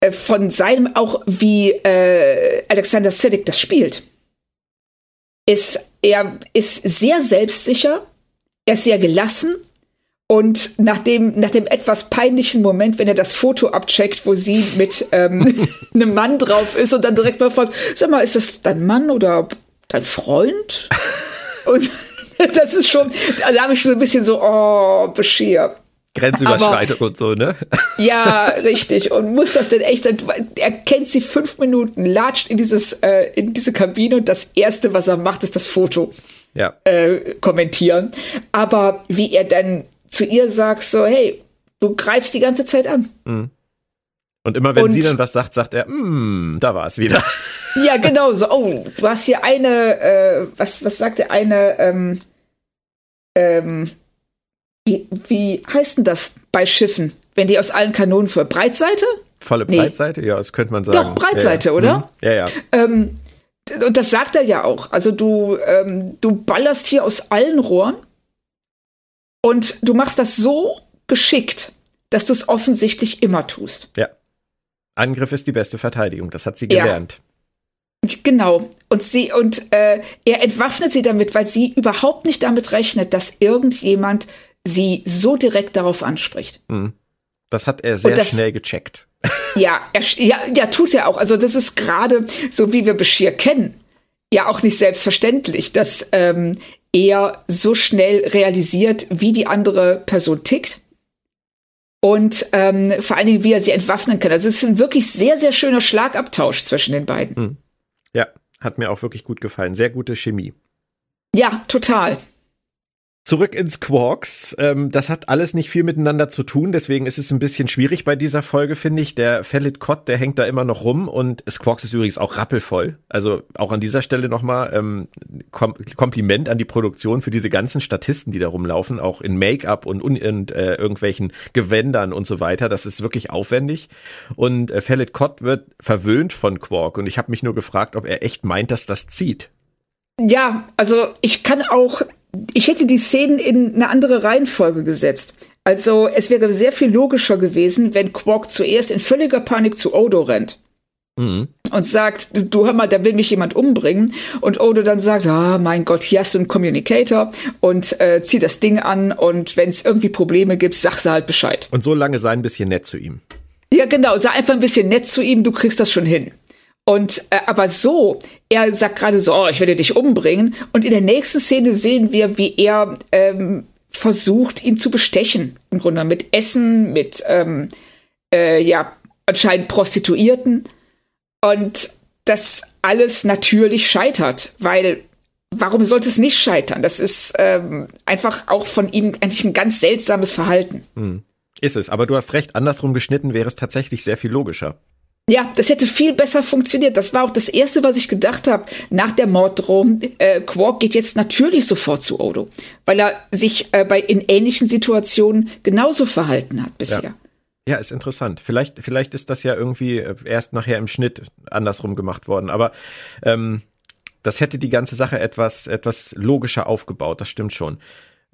äh, von seinem auch wie äh, Alexander Siddig das spielt. Ist, er ist sehr selbstsicher, er ist sehr gelassen Und nach dem, nach dem etwas peinlichen Moment, wenn er das Foto abcheckt, wo sie mit ähm, einem Mann drauf ist und dann direkt mal fragt, sag mal, ist das dein Mann oder dein Freund? Und das ist schon, da habe ich schon ein bisschen so, oh, Bashir. Grenzüberschreitung Aber, und so, ne? Ja, richtig. Und muss das denn echt sein? Er kennt sie fünf Minuten, latscht in dieses, äh, in diese Kabine und das erste, was er macht, ist das Foto ja. äh, kommentieren. Aber wie er dann zu ihr sagt, so, hey, du greifst die ganze Zeit an. Mhm. Und immer wenn und, sie dann was sagt, sagt er, mm, da war es wieder. Ja, genau so. Oh, du hast hier eine, äh, was, was sagt er, eine, ähm, ähm, wie, wie heißt denn das bei Schiffen, wenn die aus allen Kanonen für Breitseite? Volle Breitseite, nee. ja, das könnte man sagen. Doch, Breitseite, ja, ja. oder? Mhm. Ja, ja. Ähm, und das sagt er ja auch. Also du, ähm, du ballerst hier aus allen Rohren und du machst das so geschickt, dass du es offensichtlich immer tust. Ja. Angriff ist die beste Verteidigung, das hat sie gelernt. Ja. Genau. Und sie, und äh, er entwaffnet sie damit, weil sie überhaupt nicht damit rechnet, dass irgendjemand sie so direkt darauf anspricht. Mhm. Das hat er sehr das, schnell gecheckt. Ja, er, ja, ja, tut er auch. Also das ist gerade so, wie wir Bashir kennen, ja auch nicht selbstverständlich, dass ähm, er so schnell realisiert, wie die andere Person tickt. Und ähm, vor allen Dingen, wie er sie entwaffnen kann. Also es ist ein wirklich sehr, sehr schöner Schlagabtausch zwischen den beiden. Hm. Ja, hat mir auch wirklich gut gefallen. Sehr gute Chemie. Ja, total. Zurück ins Quarks. Ähm, das hat alles nicht viel miteinander zu tun, deswegen ist es ein bisschen schwierig bei dieser Folge, finde ich. Der Fellit Cott, der hängt da immer noch rum und Quarks ist übrigens auch rappelvoll. Also auch an dieser Stelle nochmal ähm, Kom Kompliment an die Produktion für diese ganzen Statisten, die da rumlaufen, auch in Make-up und, und, äh, irgendwelchen Gewändern und so weiter. Das ist wirklich aufwendig. Und äh, Fellit Cott wird verwöhnt von Quark und ich habe mich nur gefragt, ob er echt meint, dass das zieht. Ja, also ich kann auch ich hätte die Szenen in eine andere Reihenfolge gesetzt. Also es wäre sehr viel logischer gewesen, wenn Quark zuerst in völliger Panik zu Odo rennt. Mhm. Und sagt, du hör mal, da will mich jemand umbringen. Und Odo dann sagt, ah, mein Gott, hier hast du einen Communicator und äh, zieh das Ding an und wenn es irgendwie Probleme gibt, sag sie halt Bescheid. Und so lange sei ein bisschen nett zu ihm. Ja, genau, sei einfach ein bisschen nett zu ihm, du kriegst das schon hin. Und äh, aber so, er sagt gerade so, oh, ich werde dich umbringen. Und in der nächsten Szene sehen wir, wie er ähm, versucht, ihn zu bestechen. Im Grunde mit Essen, mit ähm, äh, ja anscheinend Prostituierten. Und das alles natürlich scheitert, weil warum sollte es nicht scheitern? Das ist ähm, einfach auch von ihm eigentlich ein ganz seltsames Verhalten. Hm. Ist es, aber du hast recht, andersrum geschnitten wäre es tatsächlich sehr viel logischer. Ja, das hätte viel besser funktioniert. Das war auch das Erste, was ich gedacht habe nach der Morddrohung. Äh, Quark geht jetzt natürlich sofort zu Odo, weil er sich äh, bei in ähnlichen Situationen genauso verhalten hat bisher. Ja. Ja, ist interessant. Vielleicht, vielleicht ist das ja irgendwie äh, erst nachher im Schnitt andersrum gemacht worden. Aber ähm, das hätte die ganze Sache etwas, etwas logischer aufgebaut. Das stimmt schon.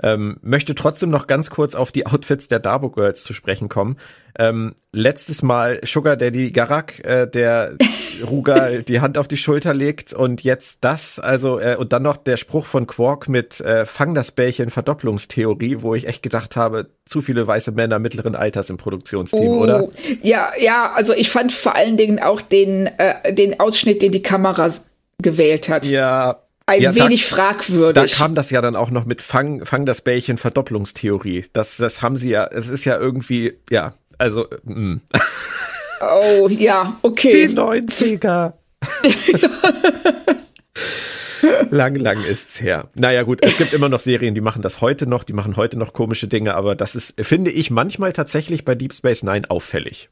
Ähm, möchte trotzdem noch ganz kurz auf die Outfits der Darbo Girls zu sprechen kommen. Ähm, letztes Mal Sugar Daddy Garak, äh, der Ruga die Hand auf die Schulter legt und jetzt das, also äh, und dann noch der Spruch von Quark mit äh, Fang das Bällchen Verdopplungstheorie, wo ich echt gedacht habe, zu viele weiße Männer mittleren Alters im Produktionsteam, oh, oder? Ja, ja, also ich fand vor allen Dingen auch den, äh, den Ausschnitt, den die Kamera gewählt hat. Ja, ein ja, wenig da, fragwürdig. Da kam das ja dann auch noch mit Fang, Fang das Bällchen Verdopplungstheorie. Das, das haben sie ja, es ist ja irgendwie, ja, also, mh. Mm. Oh, ja, okay. Die 90er. lang, lang ist's her. Naja, gut, es gibt immer noch Serien, die machen das heute noch, die machen heute noch komische Dinge, aber das ist, finde ich, manchmal tatsächlich bei Deep Space Nine auffällig.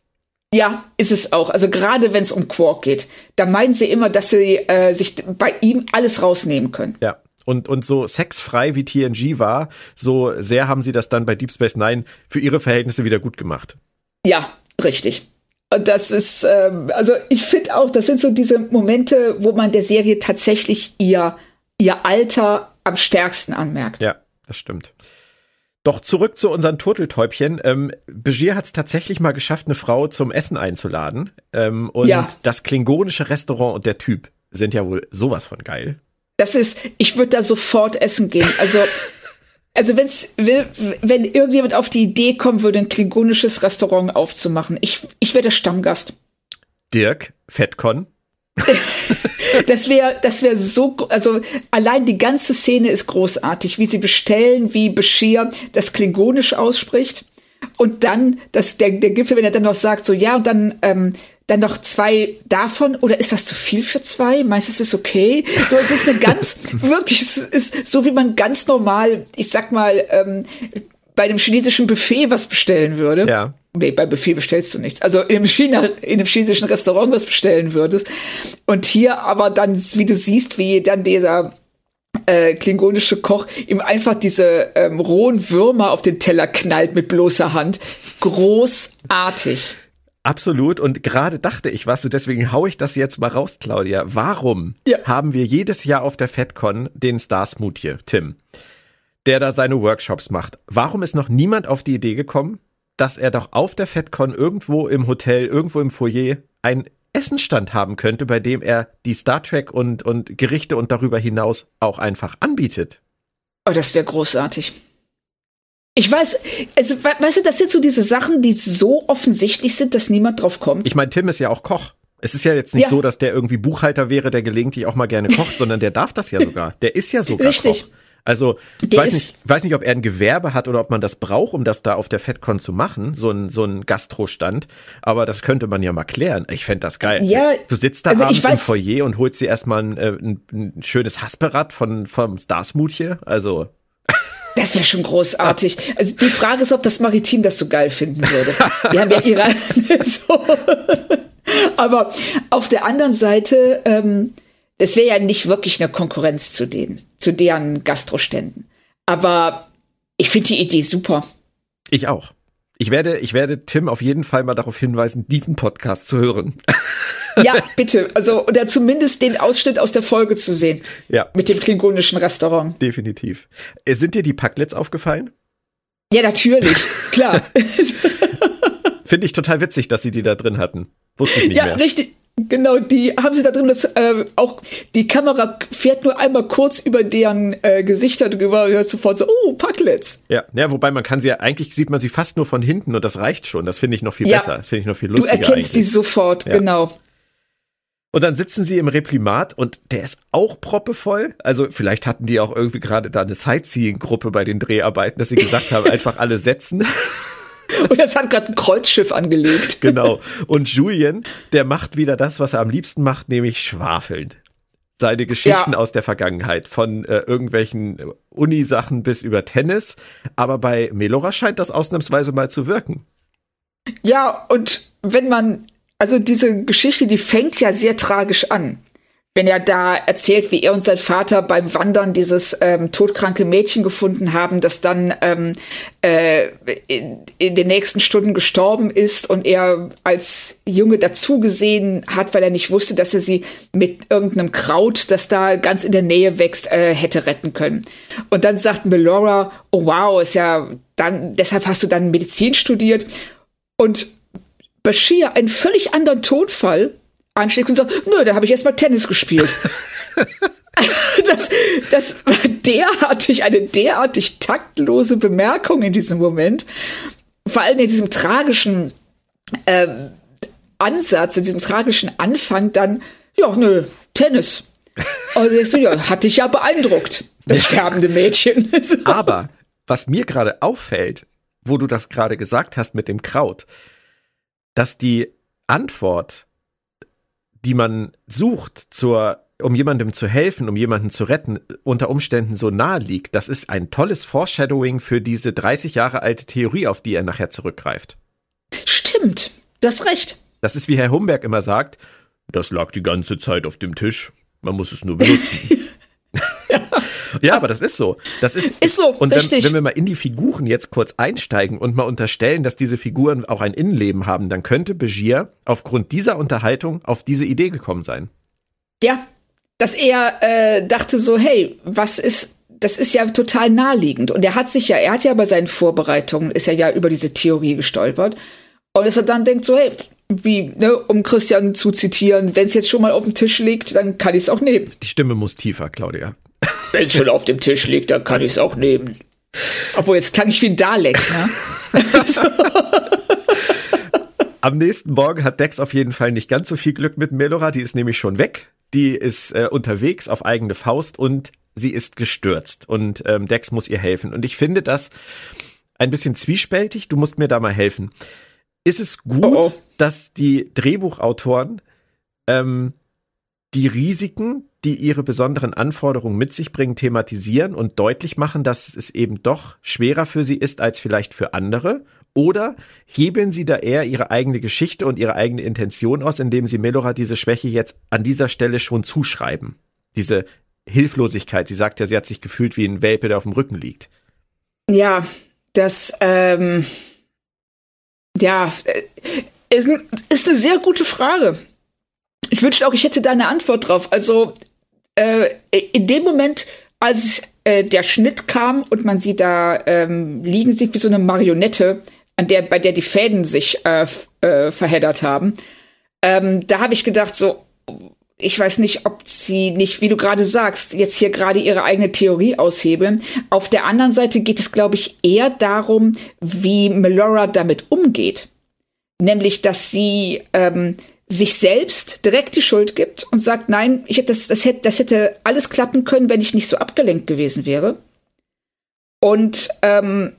Ja, ist es auch. Also gerade wenn es um Quark geht, da meinen sie immer, dass sie äh, sich bei ihm alles rausnehmen können. Ja. Und, und so sexfrei wie TNG war, so sehr haben sie das dann bei Deep Space Nine für ihre Verhältnisse wieder gut gemacht. Ja, richtig. Und das ist, ähm, also ich finde auch, das sind so diese Momente, wo man der Serie tatsächlich ihr, ihr Alter am stärksten anmerkt. Ja, das stimmt. Doch zurück zu unseren Turteltäubchen. Ähm, Begier hat es tatsächlich mal geschafft, eine Frau zum Essen einzuladen. Ähm, und ja. das klingonische Restaurant und der Typ sind ja wohl sowas von geil. Das ist, ich würde da sofort essen gehen. Also Also wenn's, wenn irgendjemand auf die Idee kommen würde, ein klingonisches Restaurant aufzumachen, ich, ich wäre der Stammgast. Dirk, Fettcon. das wäre, das wäre so, also allein die ganze Szene ist großartig, wie sie bestellen, wie Bashir das Klingonisch ausspricht. Und dann, dass der, der Gipfel, wenn er dann noch sagt, so, ja, und dann, ähm, dann noch zwei davon, oder ist das zu viel für zwei? Meinst du, es ist okay? So, es ist eine ganz, wirklich, es ist so, wie man ganz normal, ich sag mal, ähm, bei einem chinesischen Buffet was bestellen würde. Ja. Nee, bei Buffet bestellst du nichts. Also im China, in einem chinesischen Restaurant was bestellen würdest. Und hier aber dann, wie du siehst, wie dann dieser äh, klingonische Koch ihm einfach diese ähm, rohen Würmer auf den Teller knallt mit bloßer Hand. Großartig. Absolut. Und gerade dachte ich, was du, deswegen hau ich das jetzt mal raus, Claudia. Warum ja. haben wir jedes Jahr auf der FedCon den Star Smoothie, Tim, der da seine Workshops macht? Warum ist noch niemand auf die Idee gekommen, dass er doch auf der FedCon irgendwo im Hotel, irgendwo im Foyer ein Essenstand haben könnte, bei dem er die Star Trek und, und Gerichte und darüber hinaus auch einfach anbietet. Oh, das wäre großartig. Ich weiß, also, weißt du, das sind so diese Sachen, die so offensichtlich sind, dass niemand drauf kommt. Ich meine, Tim ist ja auch Koch. Es ist ja jetzt nicht ja. so, dass der irgendwie Buchhalter wäre, der gelegentlich auch mal gerne kocht, sondern der darf das ja sogar. Der ist ja sogar Richtig. Koch. Also, ich weiß nicht, weiß nicht, ob er ein Gewerbe hat oder ob man das braucht, um das da auf der FedCon zu machen, so ein, so ein Gastrostand. Aber das könnte man ja mal klären. Ich fände das geil. Ja, du sitzt da also abends im Foyer und holst dir erstmal ein, äh, ein, ein schönes Hasperrad von, vom Starsmoothie. Also. Das wäre schon großartig. Also die Frage ist, ob das Maritim das so geil finden würde. Die haben ja ihre. so. Aber auf der anderen Seite, ähm, es wäre ja nicht wirklich eine Konkurrenz zu denen, zu deren Gastroständen. Aber ich finde die Idee super. Ich auch. Ich werde, ich werde Tim auf jeden Fall mal darauf hinweisen, diesen Podcast zu hören. Ja, bitte. Also, oder zumindest den Ausschnitt aus der Folge zu sehen. Ja. Mit dem klingonischen Restaurant. Definitiv. Äh, sind dir die Packlets aufgefallen? Ja, natürlich. Klar. Finde ich total witzig, dass sie die da drin hatten. Wusste ich nicht ja, mehr. Ja, richtig. Genau, die haben sie da drin, das, äh, auch die Kamera fährt nur einmal kurz über deren äh, Gesichter drüber, hörst sofort so, oh, Packlets. Ja, ja, wobei man kann sie ja, eigentlich sieht man sie fast nur von hinten und das reicht schon. Das finde ich noch viel ja. besser. Das finde ich noch viel lustiger. Du erkennst eigentlich. sie sofort, ja. genau. Und dann sitzen sie im Reprimat und der ist auch proppevoll. Also vielleicht hatten die auch irgendwie gerade da eine Sightseeing-Gruppe bei den Dreharbeiten, dass sie gesagt haben, einfach alle setzen. Und das hat gerade ein Kreuzschiff angelegt. Genau. Und Julian, der macht wieder das, was er am liebsten macht, nämlich schwafeln. Seine Geschichten ja. aus der Vergangenheit, von äh, irgendwelchen Unisachen bis über Tennis. Aber bei Melora scheint das ausnahmsweise mal zu wirken. Ja, und wenn man also diese Geschichte, die fängt ja sehr tragisch an. Wenn er da erzählt, wie er und sein Vater beim Wandern dieses ähm, todkranke Mädchen gefunden haben, das dann ähm, äh, in, in den nächsten Stunden gestorben ist und er als Junge dazugesehen hat, weil er nicht wusste, dass er sie mit irgendeinem Kraut, das da ganz in der Nähe wächst, äh, hätte retten können. Und dann sagt Melora, oh wow, ist ja dann, deshalb hast du dann Medizin studiert. Und Bashir einen völlig anderen Tonfall anschlägt und sagt, nö, da habe ich erstmal Tennis gespielt. das, das war derartig, eine derartig taktlose Bemerkung in diesem Moment. Vor allem in diesem tragischen ähm, Ansatz, in diesem tragischen Anfang dann, ja, nö, Tennis. Und denkst du, ja, hat dich ja beeindruckt, das sterbende Mädchen. so. Aber was mir gerade auffällt, wo du das gerade gesagt hast mit dem Kraut, dass die Antwort, die man sucht zur um jemandem zu helfen, um jemanden zu retten, unter Umständen so nahe liegt, das ist ein tolles Foreshadowing für diese 30 Jahre alte Theorie, auf die er nachher zurückgreift. Stimmt, du hast recht. Das ist wie Herr Humberg immer sagt, das lag die ganze Zeit auf dem Tisch, man muss es nur benutzen. ja. Aber das ist so. Das ist, ist so. Und wenn, wenn, wir mal in die Figuren jetzt kurz einsteigen und mal unterstellen, dass diese Figuren auch ein Innenleben haben, dann könnte Begier aufgrund dieser Unterhaltung auf diese Idee gekommen sein. Ja, dass er äh, dachte so, hey, was ist, das ist ja total naheliegend. Und er hat sich ja, er hat ja bei seinen Vorbereitungen, ist er ja über diese Theorie gestolpert. Und dass er dann denkt so, hey, wie, ne, um Christian zu zitieren, wenn es jetzt schon mal auf dem Tisch liegt, dann kann ich es auch nehmen. Die Stimme muss tiefer, Claudia. Wenn es schon auf dem Tisch liegt, dann kann ich es auch nehmen. Obwohl, jetzt klang ich wie ein Dalek, ne? Am nächsten Morgen hat Dex auf jeden Fall nicht ganz so viel Glück mit Melora. Die ist nämlich schon weg. Die ist äh, unterwegs auf eigene Faust und sie ist gestürzt. Und ähm, Dex muss ihr helfen. Und ich finde das ein bisschen zwiespältig. Du musst mir da mal helfen. Ist es gut, oh oh. dass die Drehbuchautoren ähm, die Risiken, die ihre besonderen Anforderungen mit sich bringen, thematisieren und deutlich machen, dass es eben doch schwerer für sie ist als vielleicht für andere? Oder hebeln sie da eher ihre eigene Geschichte und ihre eigene Intention aus, indem sie Melora diese Schwäche jetzt an dieser Stelle schon zuschreiben? Diese Hilflosigkeit. Sie sagt ja, sie hat sich gefühlt wie ein Welpe, der auf dem Rücken liegt. Ja, das, ähm, ja, äh, ist, ist eine sehr gute Frage. Ich wünschte auch, ich hätte da eine Antwort drauf. Also, äh, in dem Moment, als äh, der Schnitt kam und man sie da ähm, liegen sieht wie so eine Marionette, an der, bei der die Fäden sich äh, äh, verheddert haben. Ähm, da habe ich gedacht, so, ich weiß nicht, ob sie nicht, wie du gerade sagst, jetzt hier gerade ihre eigene Theorie aushebeln. Auf der anderen Seite geht es, glaube ich, eher darum, wie Melora damit umgeht. Nämlich, dass sie ähm, sich selbst direkt die Schuld gibt und sagt, nein, ich hätte das, das, hätte, das hätte alles klappen können, wenn ich nicht so abgelenkt gewesen wäre. Und ähm,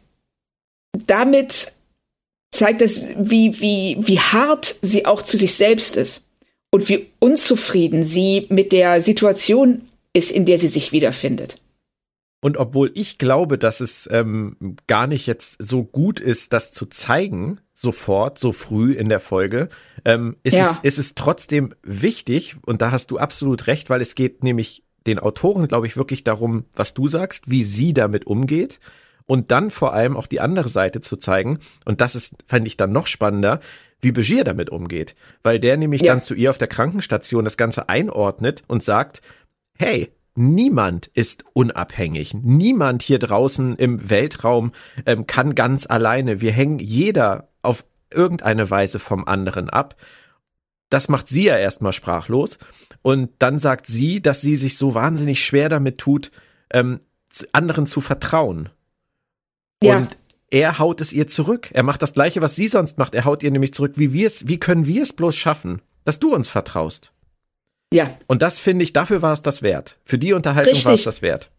damit zeigt es, wie, wie, wie hart sie auch zu sich selbst ist und wie unzufrieden sie mit der Situation ist, in der sie sich wiederfindet. Und obwohl ich glaube, dass es ähm, gar nicht jetzt so gut ist, das zu zeigen, sofort, so früh in der Folge, ähm, ist, ja. es, ist es trotzdem wichtig, und da hast du absolut recht, weil es geht nämlich den Autoren, glaube ich, wirklich darum, was du sagst, wie sie damit umgeht und dann vor allem auch die andere Seite zu zeigen. Und das ist, fand ich dann noch spannender, wie Begier damit umgeht. Weil der nämlich ja. dann zu ihr auf der Krankenstation das Ganze einordnet und sagt, hey, niemand ist unabhängig. Niemand hier draußen im Weltraum ähm, kann ganz alleine. Wir hängen jeder auf irgendeine Weise vom anderen ab. Das macht sie ja erstmal sprachlos. Und dann sagt sie, dass sie sich so wahnsinnig schwer damit tut, ähm, anderen zu vertrauen. Ja. Und er haut es ihr zurück. Er macht das Gleiche, was sie sonst macht. Er haut ihr nämlich zurück, wie wir es, wie können wir es bloß schaffen, dass du uns vertraust. Ja. Und das finde ich, dafür war es das wert. Für die Unterhaltung war es das wert.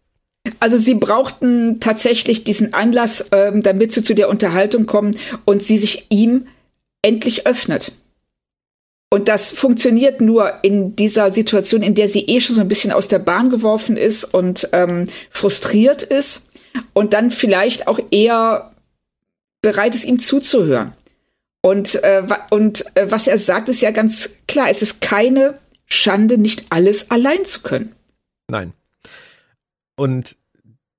Also sie brauchten tatsächlich diesen Anlass, ähm, damit sie zu der Unterhaltung kommen und sie sich ihm endlich öffnet. Und das funktioniert nur in dieser Situation, in der sie eh schon so ein bisschen aus der Bahn geworfen ist und ähm, frustriert ist und dann vielleicht auch eher bereit ist, ihm zuzuhören. Und, äh, und äh, was er sagt, ist ja ganz klar, es ist keine Schande, nicht alles allein zu können. Nein. Und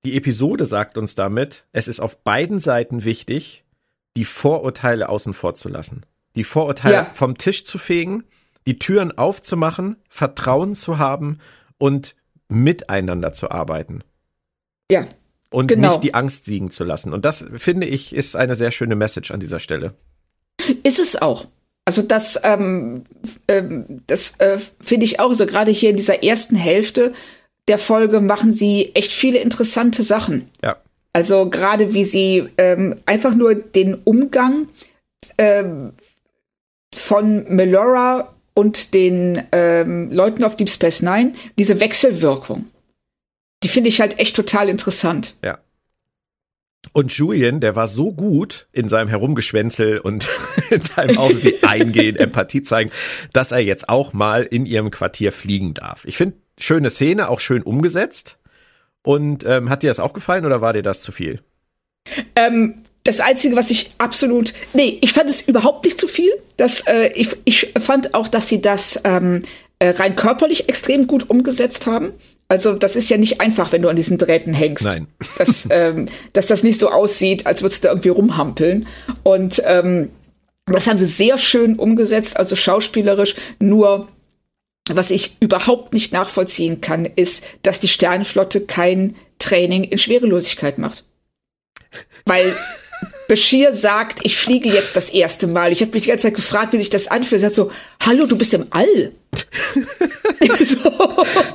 die Episode sagt uns damit, es ist auf beiden Seiten wichtig, die Vorurteile außen vor zu lassen. Die Vorurteile ja. vom Tisch zu fegen, die Türen aufzumachen, Vertrauen zu haben und miteinander zu arbeiten. Ja und genau. nicht die Angst siegen zu lassen. Und das finde ich ist eine sehr schöne Message an dieser Stelle. Ist es auch. Also das, ähm, ähm, das äh, finde ich auch. So gerade hier in dieser ersten Hälfte der Folge machen sie echt viele interessante Sachen. Ja. Also gerade wie sie ähm, einfach nur den Umgang ähm, von Melora und den ähm, Leuten auf Deep Space Nine, diese Wechselwirkung die finde ich halt echt total interessant. Ja. Und Julian, der war so gut in seinem Herumgeschwänzel und in seinem auf sie eingehen, Empathie zeigen, dass er jetzt auch mal in ihrem Quartier fliegen darf. Ich finde, schöne Szene, auch schön umgesetzt. Und ähm, hat dir das auch gefallen oder war dir das zu viel? Ähm, das Einzige, was ich absolut. Nee, ich fand es überhaupt nicht zu viel. Das, äh, ich, ich fand auch, dass sie das ähm, äh, rein körperlich extrem gut umgesetzt haben. Also das ist ja nicht einfach, wenn du an diesen Drähten hängst. Nein. Dass, ähm, dass das nicht so aussieht, als würdest du da irgendwie rumhampeln. Und ähm, das haben sie sehr schön umgesetzt, also schauspielerisch. Nur, was ich überhaupt nicht nachvollziehen kann, ist, dass die Sternenflotte kein Training in Schwerelosigkeit macht. Weil Bashir sagt, ich fliege jetzt das erste Mal. Ich habe mich die ganze Zeit gefragt, wie sich das anfühlt. Er sagt so, hallo, du bist im All. so.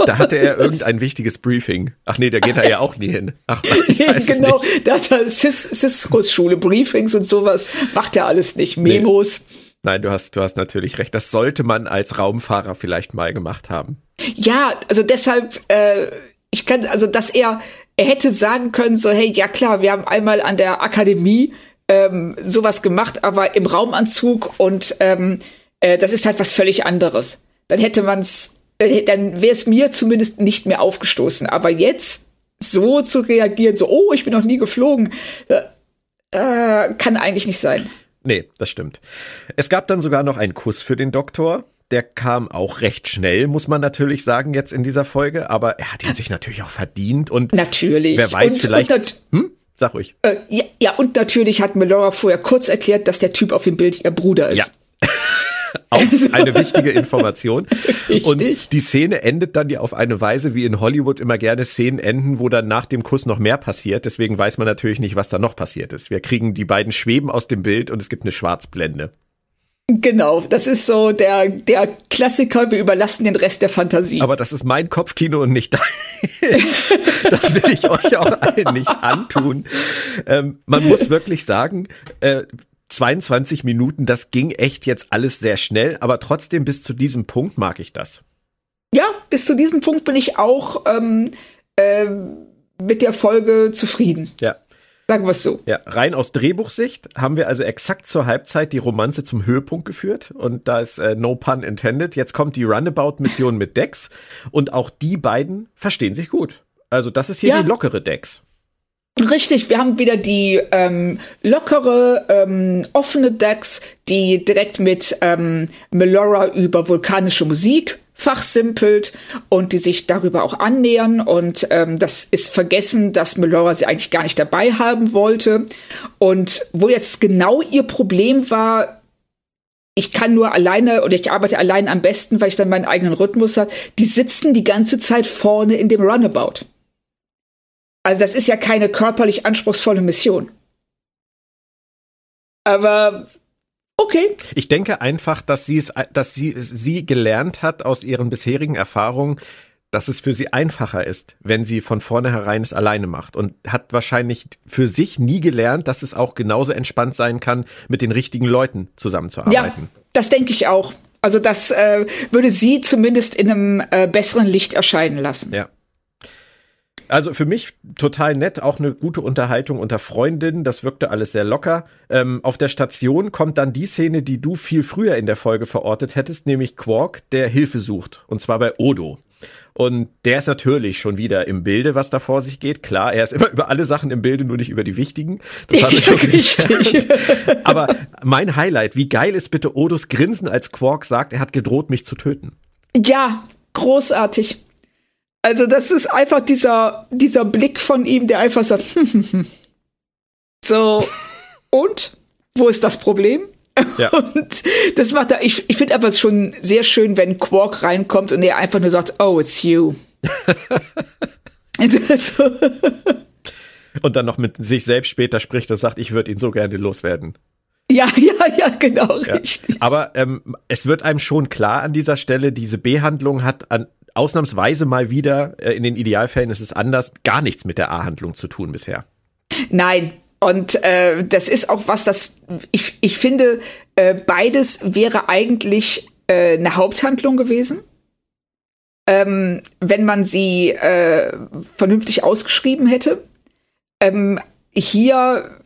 Da hatte er irgendein wichtiges Briefing. Ach nee, da geht er ja auch nie hin. Ach, genau, da hat er Ciscos Schule, Briefings und sowas. Macht er alles nicht. Memos. Nee. Nein, du hast, du hast natürlich recht. Das sollte man als Raumfahrer vielleicht mal gemacht haben. Ja, also deshalb, äh, ich kann, also dass er, er hätte sagen können, so, hey, ja klar, wir haben einmal an der Akademie ähm, sowas gemacht, aber im Raumanzug und ähm, äh, das ist halt was völlig anderes. Dann hätte man's, äh, dann wäre es mir zumindest nicht mehr aufgestoßen. Aber jetzt so zu reagieren, so, oh, ich bin noch nie geflogen, äh, äh kann eigentlich nicht sein. Nee, das stimmt. Es gab dann sogar noch einen Kuss für den Doktor. Der kam auch recht schnell, muss man natürlich sagen, jetzt in dieser Folge. Aber er hat ihn sich natürlich auch verdient. Und natürlich. wer weiß, und, vielleicht. Und hm? Sag ruhig. Äh, ja, ja, und natürlich hat Melora vorher kurz erklärt, dass der Typ auf dem Bild ihr Bruder ist. Ja. auch also. eine wichtige Information. Und die Szene endet dann ja auf eine Weise, wie in Hollywood immer gerne Szenen enden, wo dann nach dem Kuss noch mehr passiert. Deswegen weiß man natürlich nicht, was da noch passiert ist. Wir kriegen die beiden Schweben aus dem Bild und es gibt eine Schwarzblende. Genau, das ist so der, der Klassiker, wir überlassen den Rest der Fantasie. Aber das ist mein Kopfkino und nicht deins. das will ich euch auch allen nicht antun. Ähm, man muss wirklich sagen, äh, 22 Minuten, das ging echt jetzt alles sehr schnell, aber trotzdem bis zu diesem Punkt mag ich das. Ja, bis zu diesem Punkt bin ich auch ähm, äh, mit der Folge zufrieden. Ja. Sagen wir es so. Ja, rein aus Drehbuchsicht haben wir also exakt zur Halbzeit die Romanze zum Höhepunkt geführt und da ist äh, no pun intended. Jetzt kommt die Runabout-Mission mit Dex und auch die beiden verstehen sich gut. Also das ist hier ja. die lockere Dex. Richtig, wir haben wieder die ähm, lockere, ähm, offene Decks, die direkt mit ähm, Melora über vulkanische Musik fachsimpelt und die sich darüber auch annähern. Und ähm, das ist vergessen, dass Melora sie eigentlich gar nicht dabei haben wollte. Und wo jetzt genau ihr Problem war, ich kann nur alleine oder ich arbeite allein am besten, weil ich dann meinen eigenen Rhythmus habe. Die sitzen die ganze Zeit vorne in dem Runabout. Also das ist ja keine körperlich anspruchsvolle Mission. Aber okay. Ich denke einfach, dass sie es, dass sie, sie gelernt hat aus ihren bisherigen Erfahrungen, dass es für sie einfacher ist, wenn sie von vornherein es alleine macht und hat wahrscheinlich für sich nie gelernt, dass es auch genauso entspannt sein kann, mit den richtigen Leuten zusammenzuarbeiten. Ja, das denke ich auch. Also das äh, würde sie zumindest in einem äh, besseren Licht erscheinen lassen. Ja. Also für mich total nett, auch eine gute Unterhaltung unter Freundinnen. Das wirkte alles sehr locker. Ähm, auf der Station kommt dann die Szene, die du viel früher in der Folge verortet hättest, nämlich Quark, der Hilfe sucht. Und zwar bei Odo. Und der ist natürlich schon wieder im Bilde, was da vor sich geht. Klar, er ist immer über alle Sachen im Bilde, nur nicht über die wichtigen. Das haben wir schon richtig. Aber mein Highlight, wie geil ist bitte Odos Grinsen, als Quark sagt, er hat gedroht, mich zu töten. Ja, großartig. Also das ist einfach dieser, dieser Blick von ihm, der einfach sagt, so, und? Wo ist das Problem? Ja. Und das macht er, ich, ich finde aber schon sehr schön, wenn Quark reinkommt und er einfach nur sagt, oh, it's you. und dann noch mit sich selbst später spricht und sagt, ich würde ihn so gerne loswerden. Ja, ja, ja, genau, ja. richtig. Aber ähm, es wird einem schon klar an dieser Stelle, diese Behandlung hat an ausnahmsweise mal wieder, äh, in den Idealfällen ist es anders, gar nichts mit der A-Handlung zu tun bisher. Nein, und äh, das ist auch was, das ich, ich finde, äh, beides wäre eigentlich äh, eine Haupthandlung gewesen. Ähm, wenn man sie äh, vernünftig ausgeschrieben hätte. Ähm, hier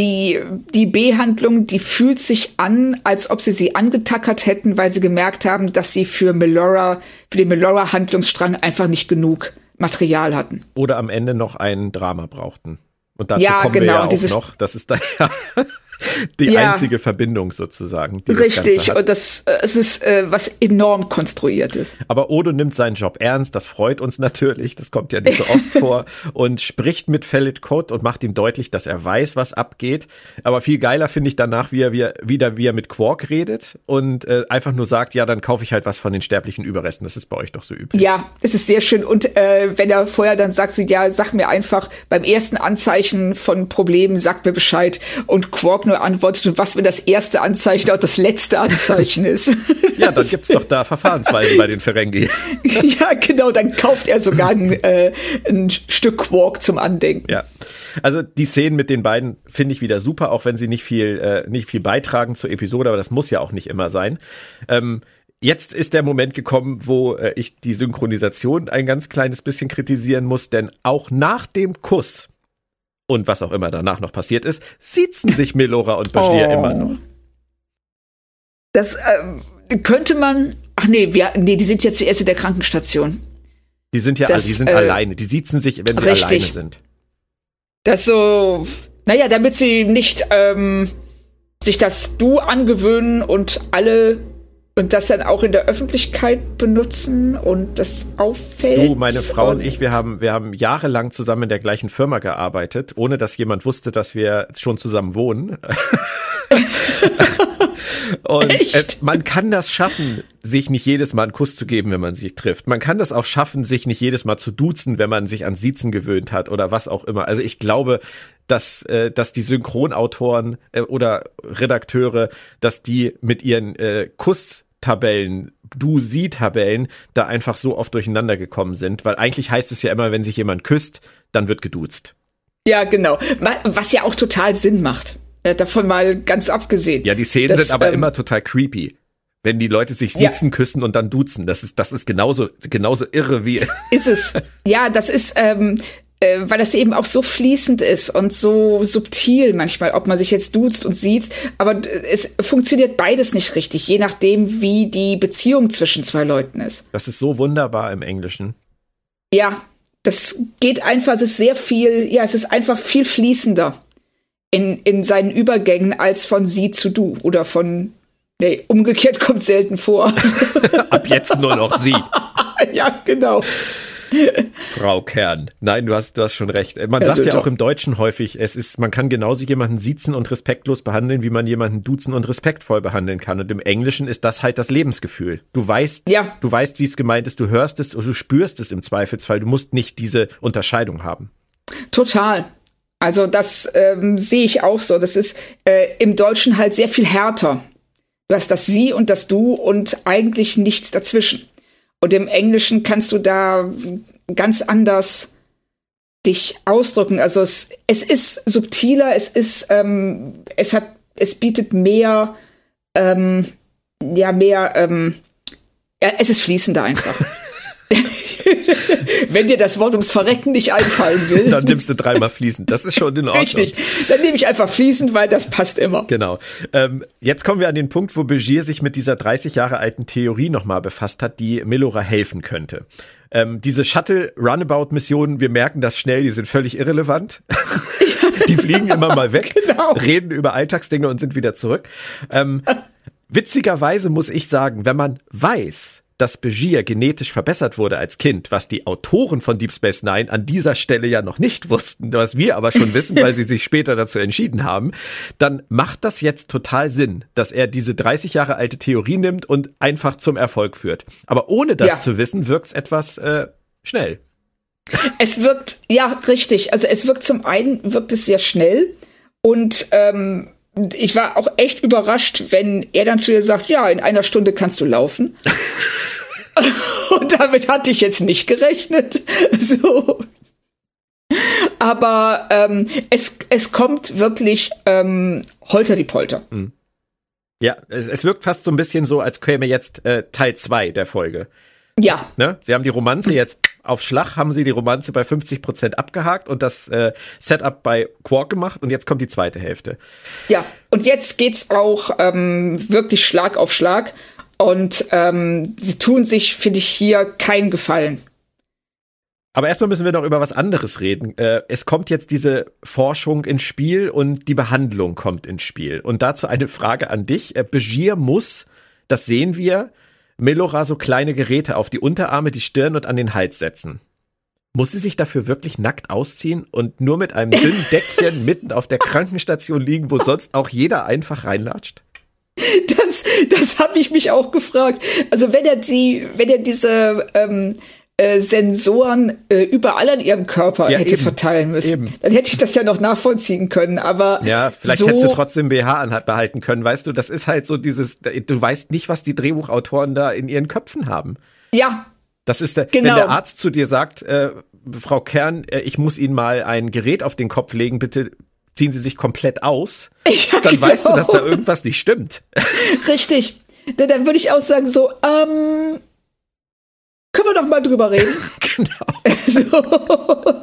die, die B-Handlung, die fühlt sich an, als ob sie sie angetackert hätten, weil sie gemerkt haben, dass sie für Melora, für den Melora-Handlungsstrang einfach nicht genug Material hatten. Oder am Ende noch ein Drama brauchten. Und dazu ja, kommen genau, wir ja auch noch. Das ist da ja die ja. einzige Verbindung sozusagen. Die Richtig, das und das äh, es ist äh, was enorm konstruiert ist. Aber Odo nimmt seinen Job ernst, das freut uns natürlich, das kommt ja nicht so oft vor und spricht mit Felid Code und macht ihm deutlich, dass er weiß, was abgeht. Aber viel geiler finde ich danach, wie er, wie er wieder wie er mit Quark redet und äh, einfach nur sagt, ja, dann kaufe ich halt was von den sterblichen Überresten. Das ist bei euch doch so üblich. Ja, es ist sehr schön und äh, wenn er vorher dann sagt, so ja, sag mir einfach beim ersten Anzeichen von Problemen, sag mir Bescheid und Quark nur antwortet, und was, wenn das erste Anzeichen auch das letzte Anzeichen ist? Ja, dann gibt's doch da Verfahrensweisen bei den Ferengi. ja, genau, dann kauft er sogar ein, äh, ein Stück Quark zum Andenken. Ja. Also die Szenen mit den beiden finde ich wieder super, auch wenn sie nicht viel, äh, nicht viel beitragen zur Episode, aber das muss ja auch nicht immer sein. Ähm, Jetzt ist der Moment gekommen, wo äh, ich die Synchronisation ein ganz kleines bisschen kritisieren muss, denn auch nach dem Kuss und was auch immer danach noch passiert ist, siezen sich Melora und Bashir oh. immer noch. Das äh, könnte man. Ach nee, wir, nee, die sind ja zuerst in der Krankenstation. Die sind ja, das, die sind äh, alleine. Die siezen sich, wenn sie richtig. alleine sind. Das so, naja, damit sie nicht ähm, sich das Du angewöhnen und alle und das dann auch in der Öffentlichkeit benutzen und das auffällt. Du, meine Frau und, und ich, wir haben, wir haben jahrelang zusammen in der gleichen Firma gearbeitet, ohne dass jemand wusste, dass wir schon zusammen wohnen. Und es, man kann das schaffen, sich nicht jedes Mal einen Kuss zu geben, wenn man sich trifft. Man kann das auch schaffen, sich nicht jedes Mal zu duzen, wenn man sich an Siezen gewöhnt hat oder was auch immer. Also ich glaube, dass, äh, dass die Synchronautoren äh, oder Redakteure, dass die mit ihren äh, Kusstabellen Du-Sie-Tabellen da einfach so oft durcheinander gekommen sind, weil eigentlich heißt es ja immer, wenn sich jemand küsst, dann wird geduzt. Ja, genau. Was ja auch total Sinn macht. Äh, davon mal ganz abgesehen. Ja, die Szenen das, sind aber ähm, immer total creepy. Wenn die Leute sich sitzen, ja. küssen und dann duzen. Das ist, das ist genauso, genauso irre wie. Ist es. Ja, das ist, ähm, äh, weil das eben auch so fließend ist und so subtil manchmal, ob man sich jetzt duzt und sieht. Aber es funktioniert beides nicht richtig, je nachdem, wie die Beziehung zwischen zwei Leuten ist. Das ist so wunderbar im Englischen. Ja, das geht einfach, es ist sehr viel, ja, es ist einfach viel fließender in, in seinen Übergängen als von sie zu du oder von Nee, umgekehrt kommt selten vor. Ab jetzt nur noch sie. ja, genau. Frau Kern. Nein, du hast, du hast schon recht. Man ja, sagt ja auch im Deutschen häufig, es ist, man kann genauso jemanden siezen und respektlos behandeln, wie man jemanden duzen und respektvoll behandeln kann. Und im Englischen ist das halt das Lebensgefühl. Du weißt, ja. du weißt, wie es gemeint ist, du hörst es, du spürst es im Zweifelsfall. Du musst nicht diese Unterscheidung haben. Total. Also das ähm, sehe ich auch so. Das ist äh, im Deutschen halt sehr viel härter. Du hast das Sie und das Du und eigentlich nichts dazwischen. Und im Englischen kannst du da ganz anders dich ausdrücken. Also es, es ist subtiler, es ist, ähm, es hat, es bietet mehr, ähm, ja, mehr, ähm, ja, es ist fließender einfach. Wenn dir das Wort ums Verrecken nicht einfallen will. Dann nimmst du dreimal fließend. Das ist schon in Ordnung. Richtig. Dann nehme ich einfach fließend, weil das passt immer. Genau. Ähm, jetzt kommen wir an den Punkt, wo Begier sich mit dieser 30 Jahre alten Theorie nochmal befasst hat, die Melora helfen könnte. Ähm, diese Shuttle-Runabout-Missionen, wir merken das schnell, die sind völlig irrelevant. die fliegen immer mal weg, genau. reden über Alltagsdinge und sind wieder zurück. Ähm, witzigerweise muss ich sagen, wenn man weiß, dass Begier genetisch verbessert wurde als Kind, was die Autoren von Deep Space Nine an dieser Stelle ja noch nicht wussten, was wir aber schon wissen, weil sie sich später dazu entschieden haben, dann macht das jetzt total Sinn, dass er diese 30 Jahre alte Theorie nimmt und einfach zum Erfolg führt. Aber ohne das ja. zu wissen, wirkt es etwas äh, schnell. Es wirkt, ja, richtig. Also es wirkt zum einen, wirkt es sehr schnell und ähm, ich war auch echt überrascht, wenn er dann zu ihr sagt, ja, in einer Stunde kannst du laufen. Und damit hatte ich jetzt nicht gerechnet. So. Aber ähm, es, es kommt wirklich ähm, holter die Polter. Mhm. Ja, es, es wirkt fast so ein bisschen so, als käme jetzt äh, Teil 2 der Folge. Ja. Ne? Sie haben die Romanze jetzt auf Schlag, haben sie die Romanze bei 50 Prozent abgehakt und das äh, Setup bei Quark gemacht und jetzt kommt die zweite Hälfte. Ja, und jetzt geht's auch ähm, wirklich Schlag auf Schlag und ähm, sie tun sich, finde ich, hier keinen Gefallen. Aber erstmal müssen wir noch über was anderes reden. Äh, es kommt jetzt diese Forschung ins Spiel und die Behandlung kommt ins Spiel. Und dazu eine Frage an dich. Äh, Begier muss, das sehen wir, Melora so kleine Geräte auf die Unterarme, die Stirn und an den Hals setzen. Muss sie sich dafür wirklich nackt ausziehen und nur mit einem dünnen Deckchen mitten auf der Krankenstation liegen, wo sonst auch jeder einfach reinlatscht? Das, das habe ich mich auch gefragt. Also wenn er sie, wenn er diese ähm, äh, Sensoren äh, überall an ihrem Körper Ja, hätte eben. verteilen müssen. Eben. Dann hätte ich das ja noch nachvollziehen können. Aber Ja, vielleicht so, hätte sie trotzdem BH behalten können. Weißt du, das ist halt so dieses, du weißt nicht, was die Drehbuchautoren da in ihren Köpfen haben. Ja, Das ist der, Genau. wenn der Arzt zu dir sagt, äh, Frau Kern, äh, ich muss Ihnen mal ein Gerät auf den Kopf legen, bitte ziehen Sie sich komplett aus, Ja, dann weißt du, genau. dass da irgendwas nicht stimmt. richtig. Dann, dann würde ich auch sagen so, ähm, können wir doch mal drüber reden. genau. so.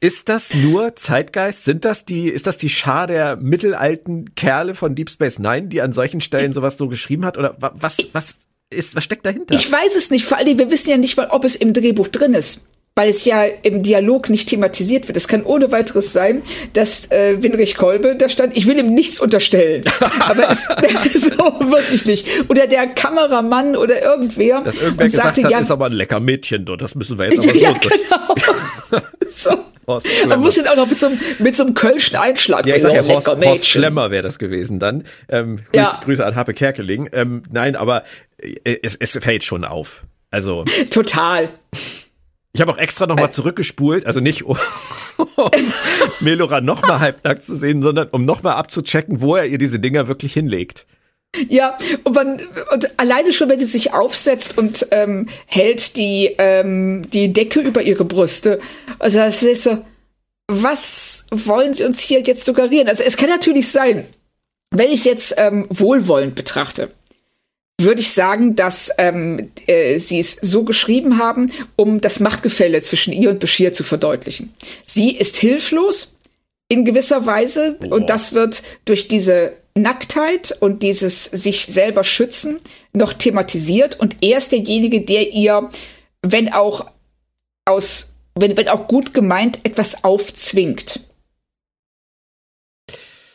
Ist das nur Zeitgeist? Sind das die, ist das die Schar der mittelalten Kerle von Deep Space Nine, die an solchen Stellen sowas so geschrieben hat? Oder wa- was, was ist, was steckt dahinter? Ich weiß es nicht. Vor allem, wir wissen ja nicht mal, ob es im Drehbuch drin ist. Weil es ja im Dialog nicht thematisiert wird. Es kann ohne weiteres sein, dass äh, Winrich Kolbe da stand, ich will ihm nichts unterstellen. Aber es so wirklich nicht. Oder der Kameramann oder irgendwer. Dass irgendwer gesagt sagte, hat, ja, ist aber ein lecker Mädchen, du, das müssen wir jetzt aber ja, so. genau. so. Horst Man Schlemmer. muss ihn auch noch mit so, einem- mit so einem Kölschen Einschlag. Ja, ich sag ja, Oh, Horst, Horst. Schlemmer wäre das gewesen dann. Ähm, Grüß, Ja. Grüße an Happe Kerkeling. Ähm, nein, aber äh, es, es fällt schon auf. Also, Total. Ich habe auch extra nochmal zurückgespult, also nicht um Melora nochmal halbnackt zu sehen, sondern um nochmal abzuchecken, wo er ihr diese Dinger wirklich hinlegt. Ja, und, man, und alleine schon, wenn sie sich aufsetzt und ähm, hält die, ähm, die Decke über ihre Brüste. Also das ist so, was wollen sie uns hier jetzt suggerieren? Also es kann natürlich sein, wenn ich jetzt ähm, wohlwollend betrachte, würde ich sagen, dass ähm, äh, sie es so geschrieben haben, um das Machtgefälle zwischen ihr und Bashir zu verdeutlichen. Sie ist hilflos in gewisser Weise und das wird durch diese Nacktheit und dieses sich selber schützen noch thematisiert und er ist derjenige, der ihr, wenn auch aus, wenn, wenn auch gut gemeint, etwas aufzwingt.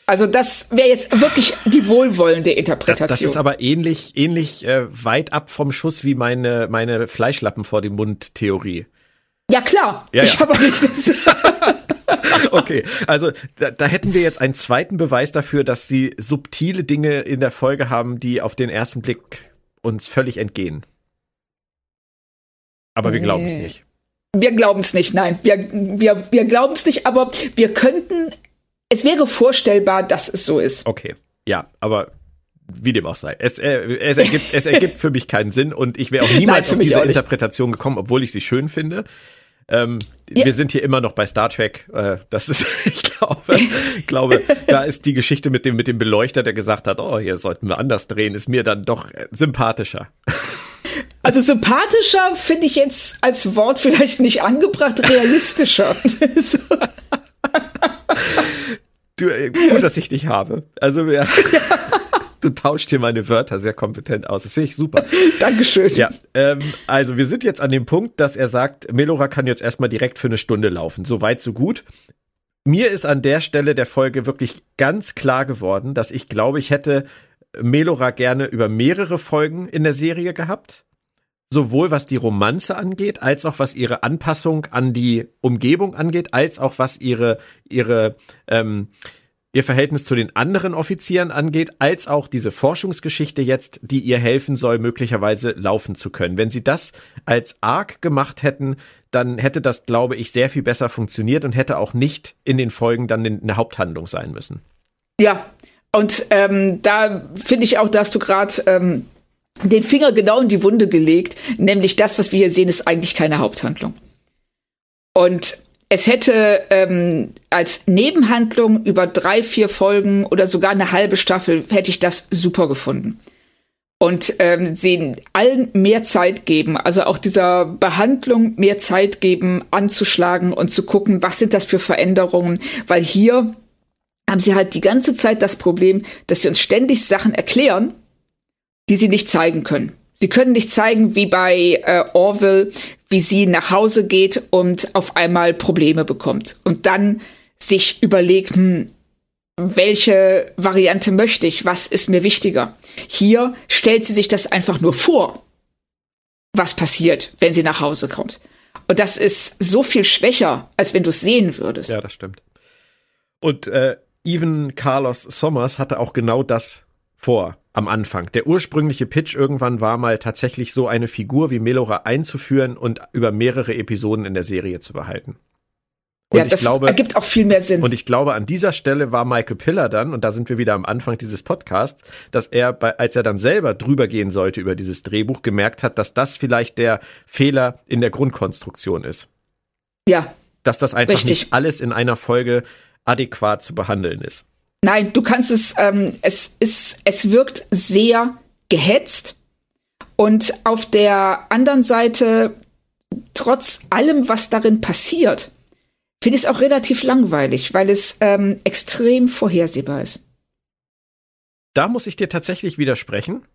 Also das wäre jetzt wirklich die wohlwollende Das, Interpretation. das ist aber ähnlich, ähnlich äh, weit ab vom Schuss wie meine, meine Fleischlappen vor dem Mund Theorie. ja klar, Ja, ich ja. habe auch nicht das. Okay, also da, da hätten wir jetzt einen zweiten Beweis dafür, dass sie subtile Dinge in der Folge haben, die auf den ersten Blick uns völlig entgehen. Aber wir glauben es nicht. Wir glauben es nicht, nein. Wir, wir, wir glauben es nicht, aber wir könnten, es wäre vorstellbar, dass es so ist. Okay, ja, aber wie dem auch sei. Es, äh, es, ergibt, es ergibt für mich keinen Sinn und ich wäre auch Nein, niemals für auf diese. Interpretation gekommen, obwohl ich sie schön finde. Ähm, Ja. Wir sind hier immer noch bei Star Trek. Äh, das ist, ich glaube, glaube, da ist die Geschichte mit dem mit dem Beleuchter, der gesagt hat, oh, hier sollten wir anders drehen, ist mir dann doch äh, sympathischer. Also sympathischer finde ich jetzt als Wort vielleicht nicht angebracht, realistischer. so. Du, äh, gut, dass ich dich habe. Also ja, du tauscht hier meine Wörter sehr kompetent aus. Das finde ich super. Dankeschön. Ja, ähm, also wir sind jetzt an dem Punkt, dass er sagt, Melora kann jetzt erstmal direkt für eine Stunde laufen. So weit, so gut. Mir ist an der Stelle der Folge wirklich ganz klar geworden, dass ich glaube, ich hätte Melora gerne über mehrere Folgen in der Serie gehabt. Sowohl was die Romanze angeht, als auch was ihre Anpassung an die Umgebung angeht, als auch was ihre, ihre, ähm, ihr Verhältnis zu den anderen Offizieren angeht, als auch diese Forschungsgeschichte jetzt, die ihr helfen soll, möglicherweise laufen zu können. Wenn sie das als Arc gemacht hätten, dann hätte das, glaube ich, sehr viel besser funktioniert und hätte auch nicht in den Folgen dann eine Haupthandlung sein müssen. Ja, und ähm, da finde ich auch, da hast du gerade ähm, den Finger genau in die Wunde gelegt, nämlich das, was wir hier sehen, ist eigentlich keine Haupthandlung. Und es hätte ähm, als Nebenhandlung über drei, vier Folgen oder sogar eine halbe Staffel hätte ich das super gefunden. Und ähm, sie allen mehr Zeit geben, also auch dieser Behandlung mehr Zeit geben, anzuschlagen und zu gucken, was sind das für Veränderungen, weil hier haben sie halt die ganze Zeit das Problem, dass sie uns ständig Sachen erklären, die sie nicht zeigen können. Sie können nicht zeigen, wie bei äh, Orville, wie sie nach Hause geht und auf einmal Probleme bekommt und dann sich überlegt, hm, welche Variante möchte ich, was ist mir wichtiger. Hier stellt sie sich das einfach nur vor, was passiert, wenn sie nach Hause kommt. Und das ist so viel schwächer, als wenn du es sehen würdest. Ja, das stimmt. Und äh, Even Carlos Sommers hatte auch genau das vor. Am Anfang. Der ursprüngliche Pitch irgendwann war mal tatsächlich so eine Figur wie Melora einzuführen und über mehrere Episoden in der Serie zu behalten. Und ja, das glaube, ergibt auch viel mehr Sinn. Und ich glaube, an dieser Stelle war Michael Piller dann, und da sind wir wieder am Anfang dieses Podcasts, dass er, bei, als er dann selber drüber gehen sollte über dieses Drehbuch, gemerkt hat, dass das vielleicht der Fehler in der Grundkonstruktion ist. Ja. Dass das einfach richtig. nicht alles in einer Folge adäquat zu behandeln ist. Nein, du kannst es, ähm, es ist, es wirkt sehr gehetzt. Und auf der anderen Seite, trotz allem, was darin passiert, finde ich es auch relativ langweilig, weil es ähm, extrem vorhersehbar ist. Da muss ich dir tatsächlich widersprechen.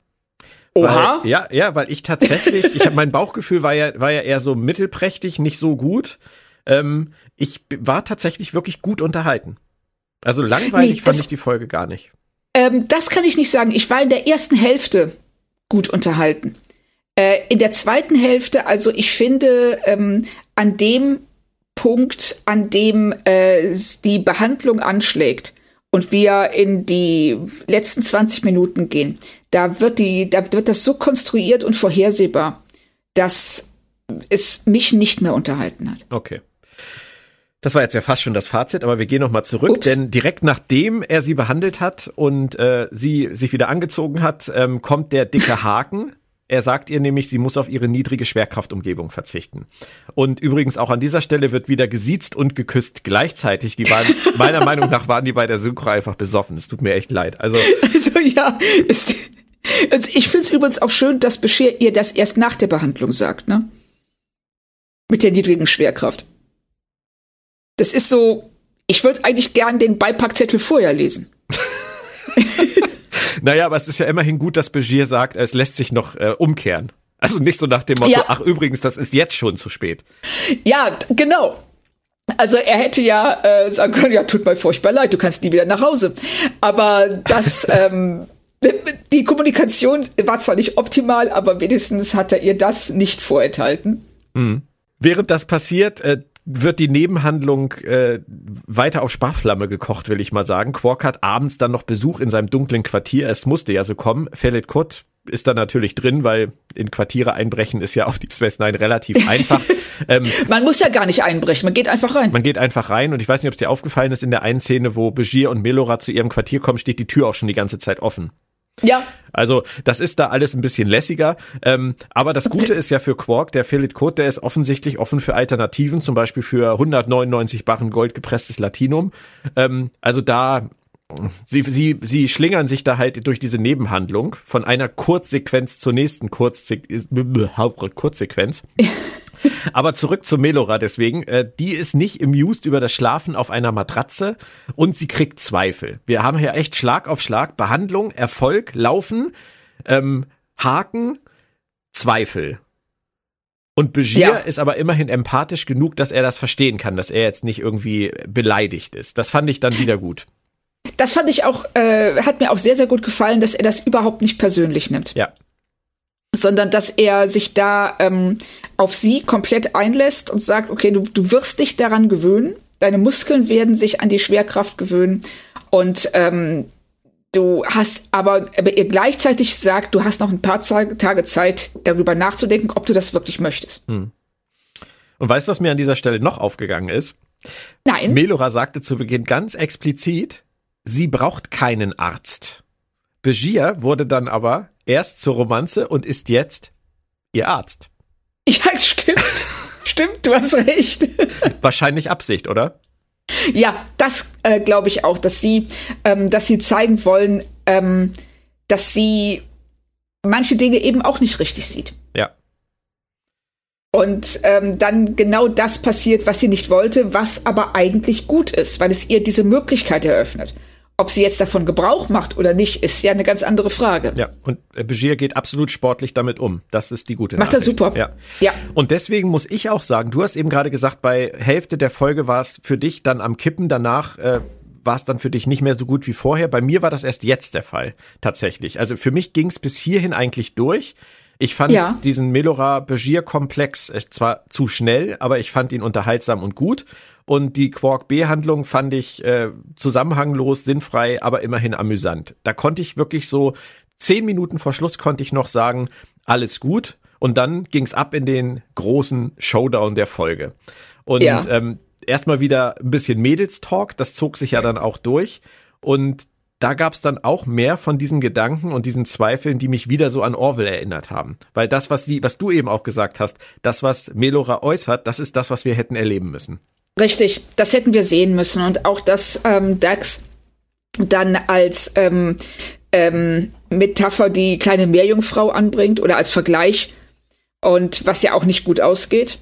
Oha. Weil, ja, ja, weil ich tatsächlich, ich habe mein Bauchgefühl war ja, war ja eher so mittelprächtig, nicht so gut. Ähm, ich war tatsächlich wirklich gut unterhalten. Also langweilig nee, fand ich die Folge gar nicht. Ähm, das kann ich nicht sagen. Ich war in der ersten Hälfte gut unterhalten. Äh, in der zweiten Hälfte, also ich finde, ähm, an dem Punkt, an dem äh, die Behandlung anschlägt und wir in die letzten 20 Minuten gehen, da wird die, da wird das so konstruiert und vorhersehbar, dass es mich nicht mehr unterhalten hat. Okay. Das war jetzt ja fast schon das Fazit, aber wir gehen noch mal zurück, Ups. denn direkt nachdem er sie behandelt hat und äh, sie sich wieder angezogen hat, ähm, kommt der dicke Haken. Er sagt ihr nämlich, sie muss auf ihre niedrige Schwerkraftumgebung verzichten. Und übrigens auch an dieser Stelle wird wieder gesiezt und geküsst gleichzeitig. Die waren, meiner Meinung nach waren die bei der Synchro einfach besoffen. Es tut mir echt leid. Also, also ja, ist, also ich finde es übrigens auch schön, dass Bescheer ihr das erst nach der Behandlung sagt, ne? Mit der niedrigen Schwerkraft. Das ist so, ich würde eigentlich gern den Beipackzettel vorher lesen. naja, aber es ist ja immerhin gut, dass Begier sagt, es lässt sich noch äh, umkehren. Also nicht so nach dem Motto, ja. ach übrigens, das ist jetzt schon zu spät. Ja, genau. Also er hätte ja äh, sagen können, ja, tut mir furchtbar leid, du kannst nie wieder nach Hause. Aber das, ähm, die Kommunikation war zwar nicht optimal, aber wenigstens hat er ihr das nicht vorenthalten. Mhm. Während das passiert, äh, wird die Nebenhandlung äh, weiter auf Sparflamme gekocht, will ich mal sagen. Quark hat abends dann noch Besuch in seinem dunklen Quartier. Es musste ja so kommen. Fellet Kut ist da natürlich drin, weil in Quartiere einbrechen ist ja auf Deep Space Nine relativ einfach. ähm, man muss ja gar nicht einbrechen, man geht einfach rein. Man geht einfach rein und ich weiß nicht, ob es dir aufgefallen ist, in der einen Szene, wo Begier und Melora zu ihrem Quartier kommen, steht die Tür auch schon die ganze Zeit offen. Ja. Also das ist da alles ein bisschen lässiger. Ähm, aber das Gute ist ja für Quark, der Philip Code, der ist offensichtlich offen für Alternativen, zum Beispiel für 199 Barren Gold gepresstes Latinum. Ähm, also da Sie, sie, sie schlingern sich da halt durch diese Nebenhandlung von einer Kurzsequenz zur nächsten Kurzse Kurzsequenz. Aber zurück zu Melora deswegen. Äh, die ist nicht amused über das Schlafen auf einer Matratze und sie kriegt Zweifel. Wir haben hier echt Schlag auf Schlag. Behandlung, Erfolg, Laufen, ähm, Haken, Zweifel. Und Begier ja. ist aber immerhin empathisch genug, dass er das verstehen kann, dass er jetzt nicht irgendwie beleidigt ist. Das fand ich dann wieder gut. Das fand ich auch, äh, hat mir auch sehr, sehr gut gefallen, dass er das überhaupt nicht persönlich nimmt. Ja sondern dass er sich da ähm, auf sie komplett einlässt und sagt, okay, du, du wirst dich daran gewöhnen, deine Muskeln werden sich an die Schwerkraft gewöhnen und ähm, du hast aber, aber ihr gleichzeitig sagt, du hast noch ein paar Tage Zeit, darüber nachzudenken, ob du das wirklich möchtest. Hm. Und weißt du, was mir an dieser Stelle noch aufgegangen ist? Nein. Melora sagte zu Beginn ganz explizit, sie braucht keinen Arzt. Begier wurde dann aber erst zur Romanze und ist jetzt ihr Arzt. Ja, stimmt. stimmt, du hast recht. Wahrscheinlich Absicht, oder? Ja, das äh, glaube ich auch, dass sie, ähm, dass sie zeigen wollen, ähm, dass sie manche Dinge eben auch nicht richtig sieht. Ja. Und ähm, dann genau das passiert, was sie nicht wollte, was aber eigentlich gut ist, weil es ihr diese Möglichkeit eröffnet. Ob sie jetzt davon Gebrauch macht oder nicht, ist ja eine ganz andere Frage. Ja, und Begier geht absolut sportlich damit um. Das ist die gute Macht Nachricht. er super. Ja. ja. Und deswegen muss ich auch sagen, du hast eben gerade gesagt, bei Hälfte der Folge war es für dich dann am Kippen, danach äh, war es dann für dich nicht mehr so gut wie vorher. Bei mir war das erst jetzt der Fall, tatsächlich. Also für mich ging es bis hierhin eigentlich durch. Ich fand ja. diesen Melora-Begier-Komplex äh, zwar zu schnell, aber ich fand ihn unterhaltsam und gut. Und die Quark-B-Handlung fand ich äh, zusammenhanglos, sinnfrei, aber immerhin amüsant. Da konnte ich wirklich so zehn Minuten vor Schluss konnte ich noch sagen, alles gut. Und dann ging's ab in den großen Showdown der Folge. Und ja. ähm, erstmal wieder ein bisschen Mädels-Talk, das zog sich ja dann auch durch. Und da gab's dann auch mehr von diesen Gedanken und diesen Zweifeln, die mich wieder so an Orwell erinnert haben. Weil das, was sie, was du eben auch gesagt hast, das, was Melora äußert, das ist das, was wir hätten erleben müssen. Richtig, das hätten wir sehen müssen. Und auch, dass ähm, Dax dann als ähm, ähm, Metapher die kleine Meerjungfrau anbringt oder als Vergleich und was ja auch nicht gut ausgeht.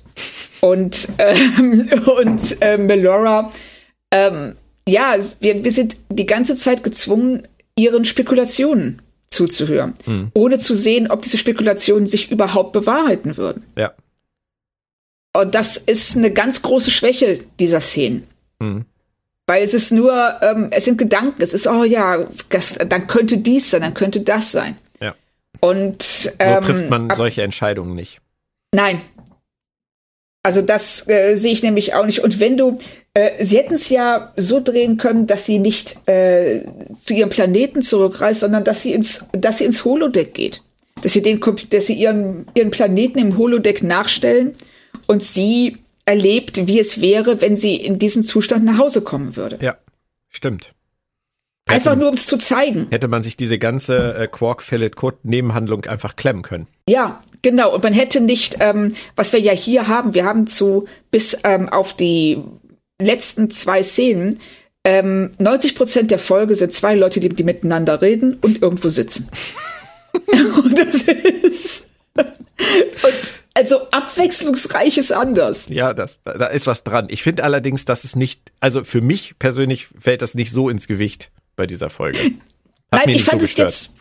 Und, ähm, und äh, Melora, ähm, ja, wir, wir sind die ganze Zeit gezwungen, ihren Spekulationen zuzuhören, mhm. ohne zu sehen, ob diese Spekulationen sich überhaupt bewahrheiten würden. Ja. Und das ist eine ganz große Schwäche dieser Szenen. Mhm. Weil es ist nur, ähm, es sind Gedanken, es ist, oh ja, das, dann könnte dies sein, dann könnte das sein. Ja. Und ähm, so trifft man ab, solche Entscheidungen nicht. Nein. Also das äh, sehe ich nämlich auch nicht. Und wenn du, äh, sie hätten es ja so drehen können, dass sie nicht äh, zu ihrem Planeten zurückreist, sondern dass sie ins, dass sie ins Holodeck geht. Dass sie den, dass sie ihren, ihren Planeten im Holodeck nachstellen und sie erlebt, wie es wäre, wenn sie in diesem Zustand nach Hause kommen würde. Ja, stimmt. Einfach nur, um es zu zeigen. Hätte man sich diese ganze äh, quark fillet code nebenhandlung einfach klemmen können. Ja, genau. Und man hätte nicht, ähm, was wir ja hier haben, wir haben zu bis ähm, auf die letzten zwei Szenen, ähm, 90 Prozent der Folge sind zwei Leute, die, die miteinander reden und irgendwo sitzen. und das ist. und also abwechslungsreiches anders. Ja, das, da ist was dran. Ich finde allerdings, dass es nicht, also für mich persönlich fällt das nicht so ins Gewicht bei dieser Folge. Hat Nein, ich fand so es jetzt,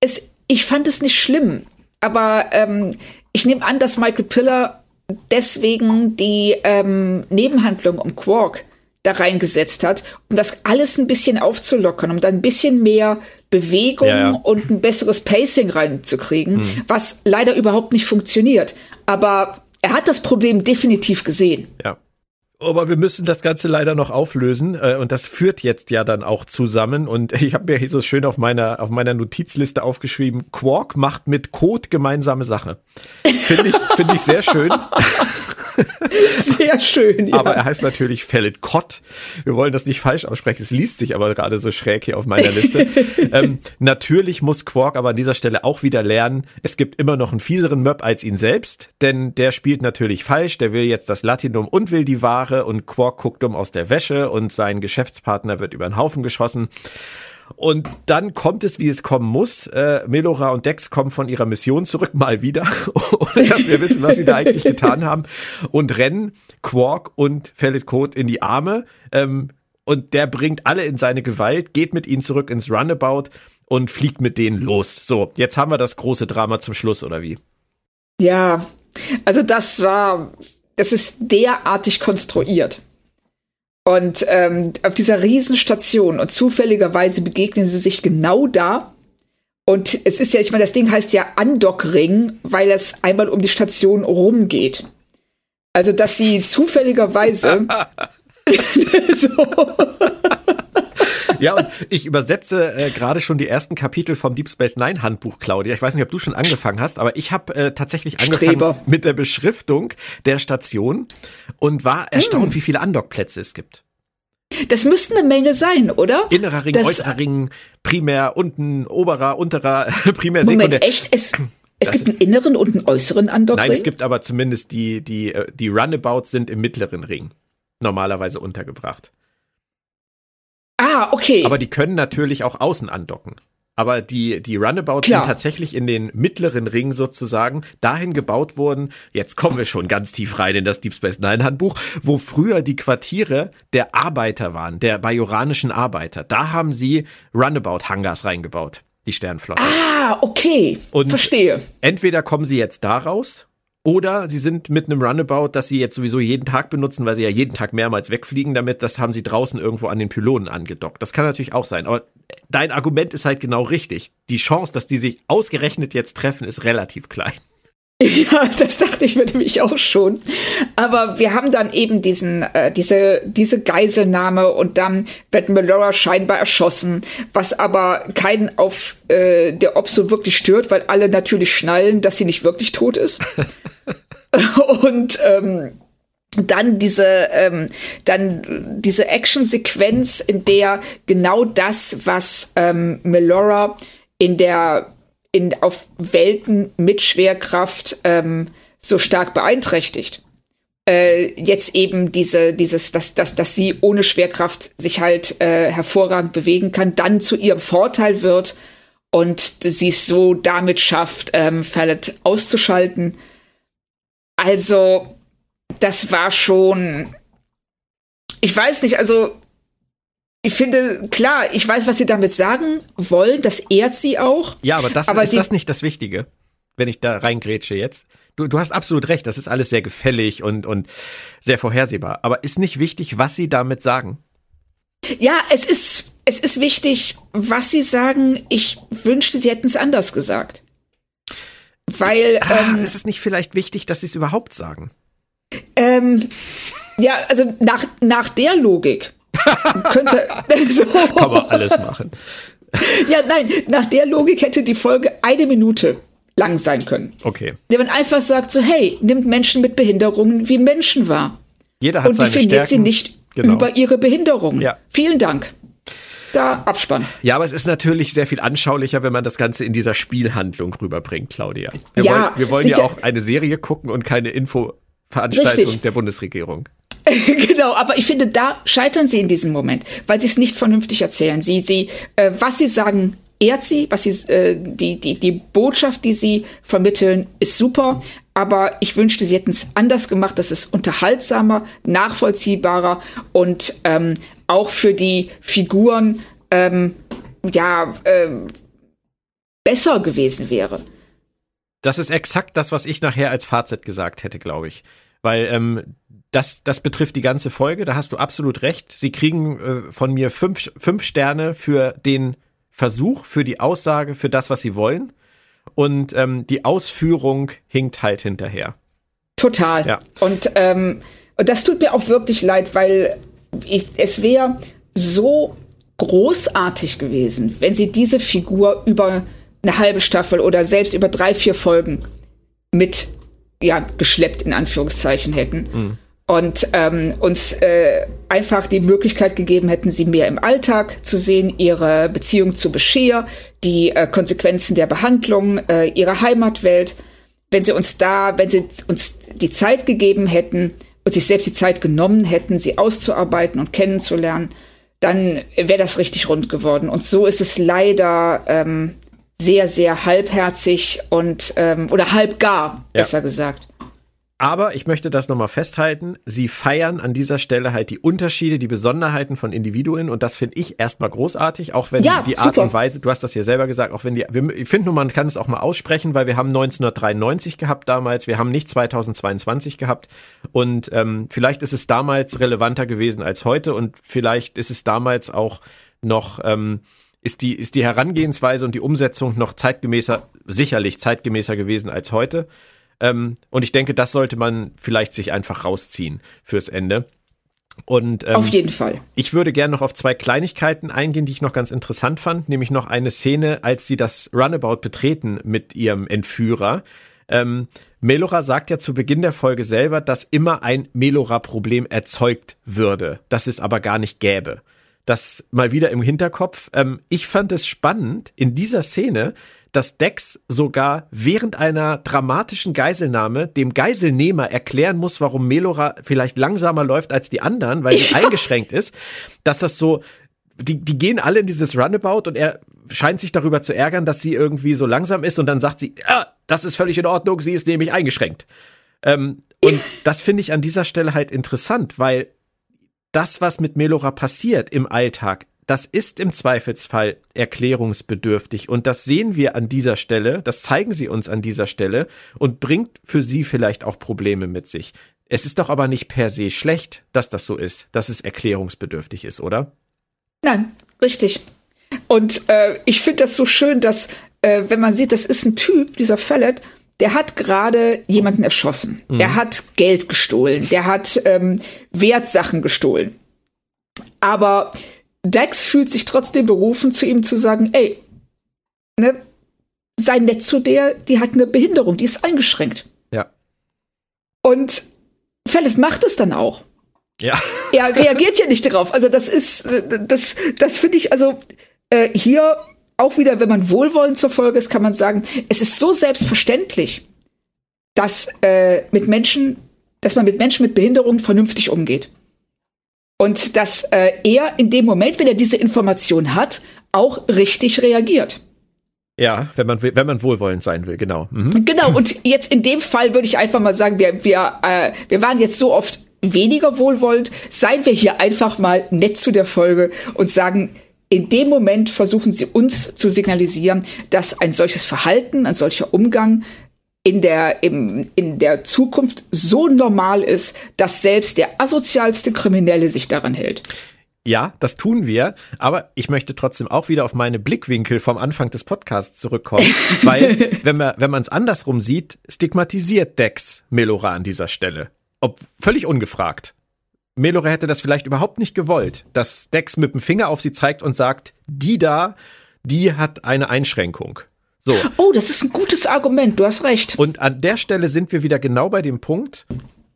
es, ich fand es nicht schlimm, aber ähm, ich nehme an, dass Michael Piller deswegen die ähm, Nebenhandlung um Quark da reingesetzt hat, um das alles ein bisschen aufzulockern, um da ein bisschen mehr Bewegung ja, ja. und ein besseres Pacing reinzukriegen, mhm. was leider überhaupt nicht funktioniert. Aber er hat das Problem definitiv gesehen. Ja. Aber wir müssen das Ganze leider noch auflösen äh, und das führt jetzt ja dann auch zusammen und ich habe mir hier so schön auf meiner auf meiner Notizliste aufgeschrieben: Quark macht mit Code gemeinsame Sache. Finde ich finde ich sehr schön. Sehr schön, ja. Aber er heißt natürlich Fellet Cott. Wir wollen das nicht falsch aussprechen. Es liest sich aber gerade so schräg hier auf meiner Liste. ähm, natürlich muss Quark aber an dieser Stelle auch wieder lernen, es gibt immer noch einen fieseren Möb als ihn selbst, denn der spielt natürlich falsch. Der will jetzt das Latinum und will die Ware und Quark guckt um aus der Wäsche und sein Geschäftspartner wird über den Haufen geschossen. Und dann kommt es, wie es kommen muss. Äh, Melora und Dex kommen von ihrer Mission zurück, mal wieder, wir wissen, was sie da eigentlich getan haben, und rennen Quark und Fellet Code in die Arme. Ähm, und der bringt alle in seine Gewalt, geht mit ihnen zurück ins Runabout und fliegt mit denen los. So, jetzt haben wir das große Drama zum Schluss, oder wie? Ja, also das war, das ist derartig konstruiert. Und ähm, auf dieser Riesenstation und zufälligerweise begegnen sie sich genau da. Und es ist ja, ich meine, das Ding heißt ja Andockring, weil es einmal um die Station rumgeht. Also, dass sie zufälligerweise so. Ja, und ich übersetze äh, gerade schon die ersten Kapitel vom Deep Space Nine Handbuch, Claudia. Ich weiß nicht, ob du schon angefangen hast, aber ich habe äh, tatsächlich angefangen Streber. mit der Beschriftung der Station und war erstaunt, hm. wie viele Andockplätze es gibt. Das müsste eine Menge sein, oder? Innerer Ring, das, äußerer Ring, primär, unten, oberer, unterer, primär, Moment, sekundär. echt? Es, es gibt einen inneren und einen äußeren Andockring? Nein, es gibt aber zumindest die, die, äh, die Runabouts sind im mittleren Ring normalerweise untergebracht. Ah, okay. Aber die können natürlich auch außen andocken. Aber die, die Runabouts Klar. sind tatsächlich in den mittleren Ringen sozusagen dahin gebaut worden. Jetzt kommen wir schon ganz tief rein in das Deep Space Nine Handbuch, wo früher die Quartiere der Arbeiter waren, der bajoranischen Arbeiter. Da haben sie Runabout Hangars reingebaut, die Sternflotte. Ah, okay. Und Verstehe. Entweder kommen sie jetzt daraus oder sie sind mit einem Runabout, das sie jetzt sowieso jeden Tag benutzen, weil sie ja jeden Tag mehrmals wegfliegen damit. Das haben sie draußen irgendwo an den Pylonen angedockt. Das kann natürlich auch sein. Aber dein Argument ist halt genau richtig. Die Chance, dass die sich ausgerechnet jetzt treffen, ist relativ klein. Ja, das dachte ich mir nämlich auch schon. Aber wir haben dann eben diesen, äh, diese, diese Geiselnahme und dann wird Melora scheinbar erschossen, was aber keinen auf äh, der Opso wirklich stört, weil alle natürlich schnallen, dass sie nicht wirklich tot ist. und ähm, dann diese ähm, dann diese Actionsequenz, in der genau das, was ähm, Melora in der in, auf Welten mit Schwerkraft ähm, so stark beeinträchtigt. Äh, jetzt eben diese, dieses, dass, dass, dass sie ohne Schwerkraft sich halt äh, hervorragend bewegen kann, dann zu ihrem Vorteil wird und sie es so damit schafft, ähm, Fallet auszuschalten. Also, das war schon. Ich weiß nicht, also ich finde, klar, ich weiß, was sie damit sagen wollen, das ehrt sie auch. Ja, aber das aber ist das nicht das Wichtige, wenn ich da reingrätsche jetzt. Du, du hast absolut recht, das ist alles sehr gefällig und, und sehr vorhersehbar. Aber ist nicht wichtig, was sie damit sagen? Ja, es ist, es ist wichtig, was sie sagen. Ich wünschte, sie hätten es anders gesagt. Weil. Ah, ähm, ist es nicht vielleicht wichtig, dass sie es überhaupt sagen? Ähm, ja, also nach, nach der Logik könnte. so. Kann man alles machen. Ja, nein, nach der Logik hätte die Folge eine Minute lang sein können. Okay. Der man einfach sagt so, hey, nimmt Menschen mit Behinderungen wie Menschen wahr. Jeder hat Und definiert sie nicht genau. über ihre Behinderung. Ja. Vielen Dank. Da Abspann. Ja, aber es ist natürlich sehr viel anschaulicher, wenn man das Ganze in dieser Spielhandlung rüberbringt, Claudia. Wir ja, wollen, wir wollen ja auch eine Serie gucken und keine Infoveranstaltung Richtig. der Bundesregierung. genau, aber ich finde, da scheitern sie in diesem Moment, weil sie es nicht vernünftig erzählen. Sie, sie, äh, was sie sagen, ehrt sie, was sie, äh, die, die, die Botschaft, die sie vermitteln, ist super. Aber ich wünschte, sie hätten es anders gemacht. Das ist unterhaltsamer, nachvollziehbarer und ähm, auch für die Figuren ähm, ja äh, besser gewesen wäre. Das ist exakt das, was ich nachher als Fazit gesagt hätte, glaube ich. Weil ähm, das, das betrifft die ganze Folge, da hast du absolut recht. Sie kriegen äh, von mir fünf, fünf Sterne für den Versuch, für die Aussage, für das, was sie wollen. Und ähm, die Ausführung hinkt halt hinterher. Total. Ja. Und, ähm, das tut mir auch wirklich leid, weil ich, es wäre so großartig gewesen, wenn sie diese Figur über eine halbe Staffel oder selbst über drei, vier Folgen mit ja, geschleppt in Anführungszeichen hätten. Mhm und ähm, uns äh, einfach die Möglichkeit gegeben hätten, sie mehr im Alltag zu sehen, ihre Beziehung zu Bescheer, die äh, Konsequenzen der Behandlung, äh, ihre Heimatwelt. Wenn sie uns da, wenn sie uns die Zeit gegeben hätten und sich selbst die Zeit genommen hätten, sie auszuarbeiten und kennenzulernen, dann wäre das richtig rund geworden. Und so ist es leider ähm, sehr, sehr halbherzig und ähm, oder halbgar, ja. besser gesagt. Aber ich möchte das nochmal festhalten. Sie feiern an dieser Stelle halt die Unterschiede, die Besonderheiten von Individuen und das finde ich erstmal großartig, auch wenn ja, die Art super. und Weise, du hast das ja selber gesagt, auch wenn die, wir, ich finde nur, man kann es auch mal aussprechen, weil wir haben 1993 gehabt damals, wir haben nicht 2022 gehabt und ähm, vielleicht ist es damals relevanter gewesen als heute und vielleicht ist es damals auch noch, ähm, ist die, ist die Herangehensweise und die Umsetzung noch zeitgemäßer, sicherlich zeitgemäßer gewesen als heute. Ähm, und ich denke, das sollte man vielleicht sich einfach rausziehen fürs Ende. Und, ähm, auf jeden Fall. Ich würde gerne noch auf zwei Kleinigkeiten eingehen, die ich noch ganz interessant fand, nämlich noch eine Szene, als sie das Runabout betreten mit ihrem Entführer. Ähm, Melora sagt ja zu Beginn der Folge selber, dass immer ein Melora-Problem erzeugt würde, dass es aber gar nicht gäbe. Das mal wieder im Hinterkopf. Ähm, ich fand es spannend in dieser Szene, dass Dex sogar während einer dramatischen Geiselnahme dem Geiselnehmer erklären muss, warum Melora vielleicht langsamer läuft als die anderen, weil sie ja. eingeschränkt ist, dass das so, die, die gehen alle in dieses Runabout und er scheint sich darüber zu ärgern, dass sie irgendwie so langsam ist und dann sagt sie, ah, das ist völlig in Ordnung, sie ist nämlich eingeschränkt. Ähm, und das finde ich an dieser Stelle halt interessant, weil das, was mit Melora passiert im Alltag, das ist im Zweifelsfall erklärungsbedürftig und das sehen wir an dieser Stelle, das zeigen sie uns an dieser Stelle und bringt für sie vielleicht auch Probleme mit sich. Es ist doch aber nicht per se schlecht, dass das so ist, dass es erklärungsbedürftig ist, oder? Nein, richtig. Und äh, ich finde das so schön, dass, äh, wenn man sieht, das ist ein Typ, dieser Fellet, der hat gerade jemanden erschossen. Mhm. Der hat Geld gestohlen. Der hat ähm, Wertsachen gestohlen. Aber Dex fühlt sich trotzdem berufen, zu ihm zu sagen, ey, ne, sei nett zu der, die hat eine Behinderung, die ist eingeschränkt. Ja. Und Philipp macht es dann auch. Ja. Er reagiert ja nicht darauf. Also das ist, das, das finde ich, also äh, hier auch wieder, wenn man wohlwollend zur Folge ist, kann man sagen, es ist so selbstverständlich, dass äh, mit Menschen, dass man mit Menschen mit Behinderung vernünftig umgeht. Und dass äh, er in dem Moment, wenn er diese Information hat, auch richtig reagiert. Ja, wenn man, wenn man wohlwollend sein will, genau. Mhm. Genau, und jetzt in dem Fall würde ich einfach mal sagen, wir, wir, äh, wir waren jetzt so oft weniger wohlwollend. Seien wir hier einfach mal nett zu der Folge und sagen, in dem Moment versuchen sie uns zu signalisieren, dass ein solches Verhalten, ein solcher Umgang in der, im, in der Zukunft so normal ist, dass selbst der asozialste Kriminelle sich daran hält. Ja, das tun wir, aber ich möchte trotzdem auch wieder auf meine Blickwinkel vom Anfang des Podcasts zurückkommen, weil wenn man wenn man es andersrum sieht, stigmatisiert Dex Melora an dieser Stelle, ob völlig ungefragt. Melora hätte das vielleicht überhaupt nicht gewollt, dass Dex mit dem Finger auf sie zeigt und sagt, die da, die hat eine Einschränkung. So. Oh, das ist ein gutes Argument, du hast recht. Und an der Stelle sind wir wieder genau bei dem Punkt,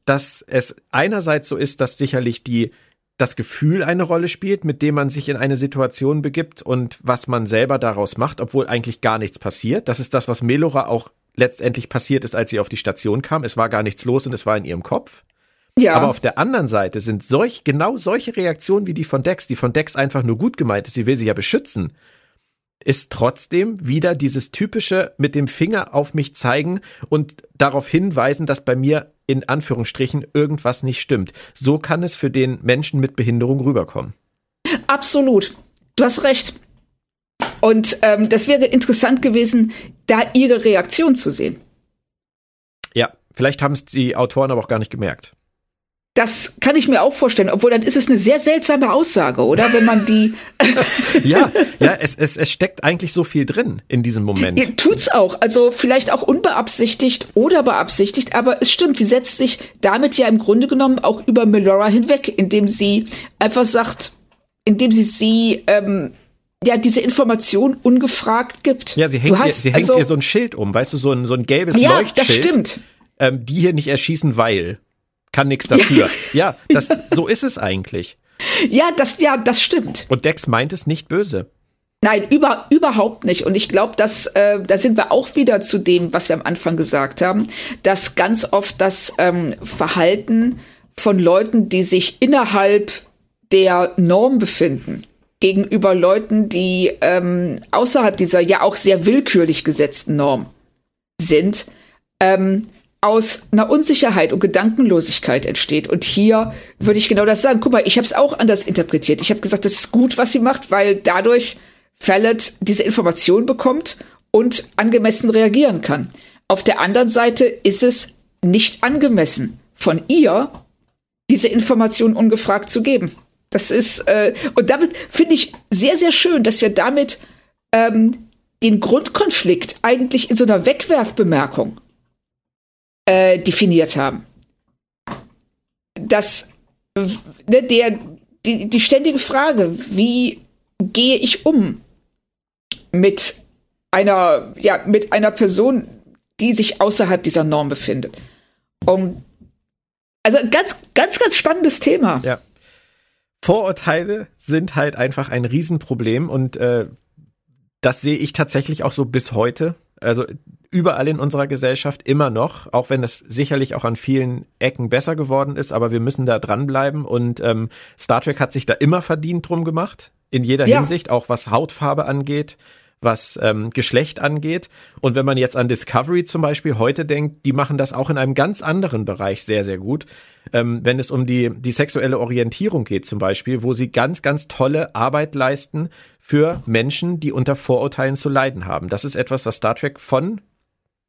dass es einerseits so ist, dass sicherlich die das Gefühl eine Rolle spielt, mit dem man sich in eine Situation begibt und was man selber daraus macht, obwohl eigentlich gar nichts passiert. Das ist das, was Melora auch letztendlich passiert ist, als sie auf die Station kam. Es war gar nichts los und es war in ihrem Kopf. Ja. Aber auf der anderen Seite sind solch, genau solche Reaktionen wie die von Dex, die von Dex einfach nur gut gemeint ist, sie will sie ja beschützen, ist trotzdem wieder dieses typische mit dem Finger auf mich zeigen und darauf hinweisen, dass bei mir in Anführungsstrichen irgendwas nicht stimmt. So kann es für den Menschen mit Behinderung rüberkommen. Absolut. Du hast recht. Und ähm, das wäre interessant gewesen, da ihre Reaktion zu sehen. Ja, vielleicht haben es die Autoren aber auch gar nicht gemerkt. Das kann ich mir auch vorstellen, obwohl dann ist es eine sehr seltsame Aussage, oder? Wenn man die. ja, ja, es, es, es steckt eigentlich so viel drin in diesem Moment. Ja, tut's auch. Also vielleicht auch unbeabsichtigt oder beabsichtigt, aber es stimmt, sie setzt sich damit ja im Grunde genommen auch über Melora hinweg, indem sie einfach sagt, indem sie sie ähm, ja diese Information ungefragt gibt. Ja, sie hängt, hast, ihr, sie hängt also, ihr so ein Schild um, weißt du, so ein, so ein gelbes ja, Leuchtschild. Ja, das stimmt. Ähm, die hier nicht erschießen, weil kann nichts dafür. Ja, das, so ist es eigentlich. Ja, das, ja, das stimmt. Und Dex meint es nicht böse. Nein, über, überhaupt nicht. Und ich glaube, dass äh, da sind wir auch wieder zu dem, was wir am Anfang gesagt haben, dass ganz oft das ähm, Verhalten von Leuten, die sich innerhalb der Norm befinden, gegenüber Leuten, die ähm, außerhalb dieser ja auch sehr willkürlich gesetzten Norm sind, ähm, aus einer Unsicherheit und Gedankenlosigkeit entsteht. Und hier würde ich genau das sagen. Guck mal, ich habe es auch anders interpretiert. Ich habe gesagt, das ist gut, was sie macht, weil dadurch Fallet diese Information bekommt und angemessen reagieren kann. Auf der anderen Seite ist es nicht angemessen von ihr, diese Information ungefragt zu geben. Das ist, äh, und damit finde ich sehr, sehr schön, dass wir damit ähm, den Grundkonflikt eigentlich in so einer Wegwerfbemerkung äh, definiert haben. Das, ne, der, die, die ständige Frage, wie gehe ich um mit einer, ja, mit einer Person, die sich außerhalb dieser Norm befindet. Um, also ganz, ganz, ganz spannendes Thema. Ja. Vorurteile sind halt einfach ein Riesenproblem und äh, das sehe ich tatsächlich auch so bis heute. Also überall in unserer Gesellschaft immer noch, auch wenn es sicherlich auch an vielen Ecken besser geworden ist, aber wir müssen da dranbleiben und ähm, Star Trek hat sich da immer verdient drum gemacht, in jeder ja. Hinsicht, auch was Hautfarbe angeht, was ähm, Geschlecht angeht. Und wenn man jetzt an Discovery zum Beispiel heute denkt, die machen das auch in einem ganz anderen Bereich sehr, sehr gut. Ähm, wenn es um die, die sexuelle Orientierung geht zum Beispiel, wo sie ganz, ganz tolle Arbeit leisten für Menschen, die unter Vorurteilen zu leiden haben. Das ist etwas, was Star Trek von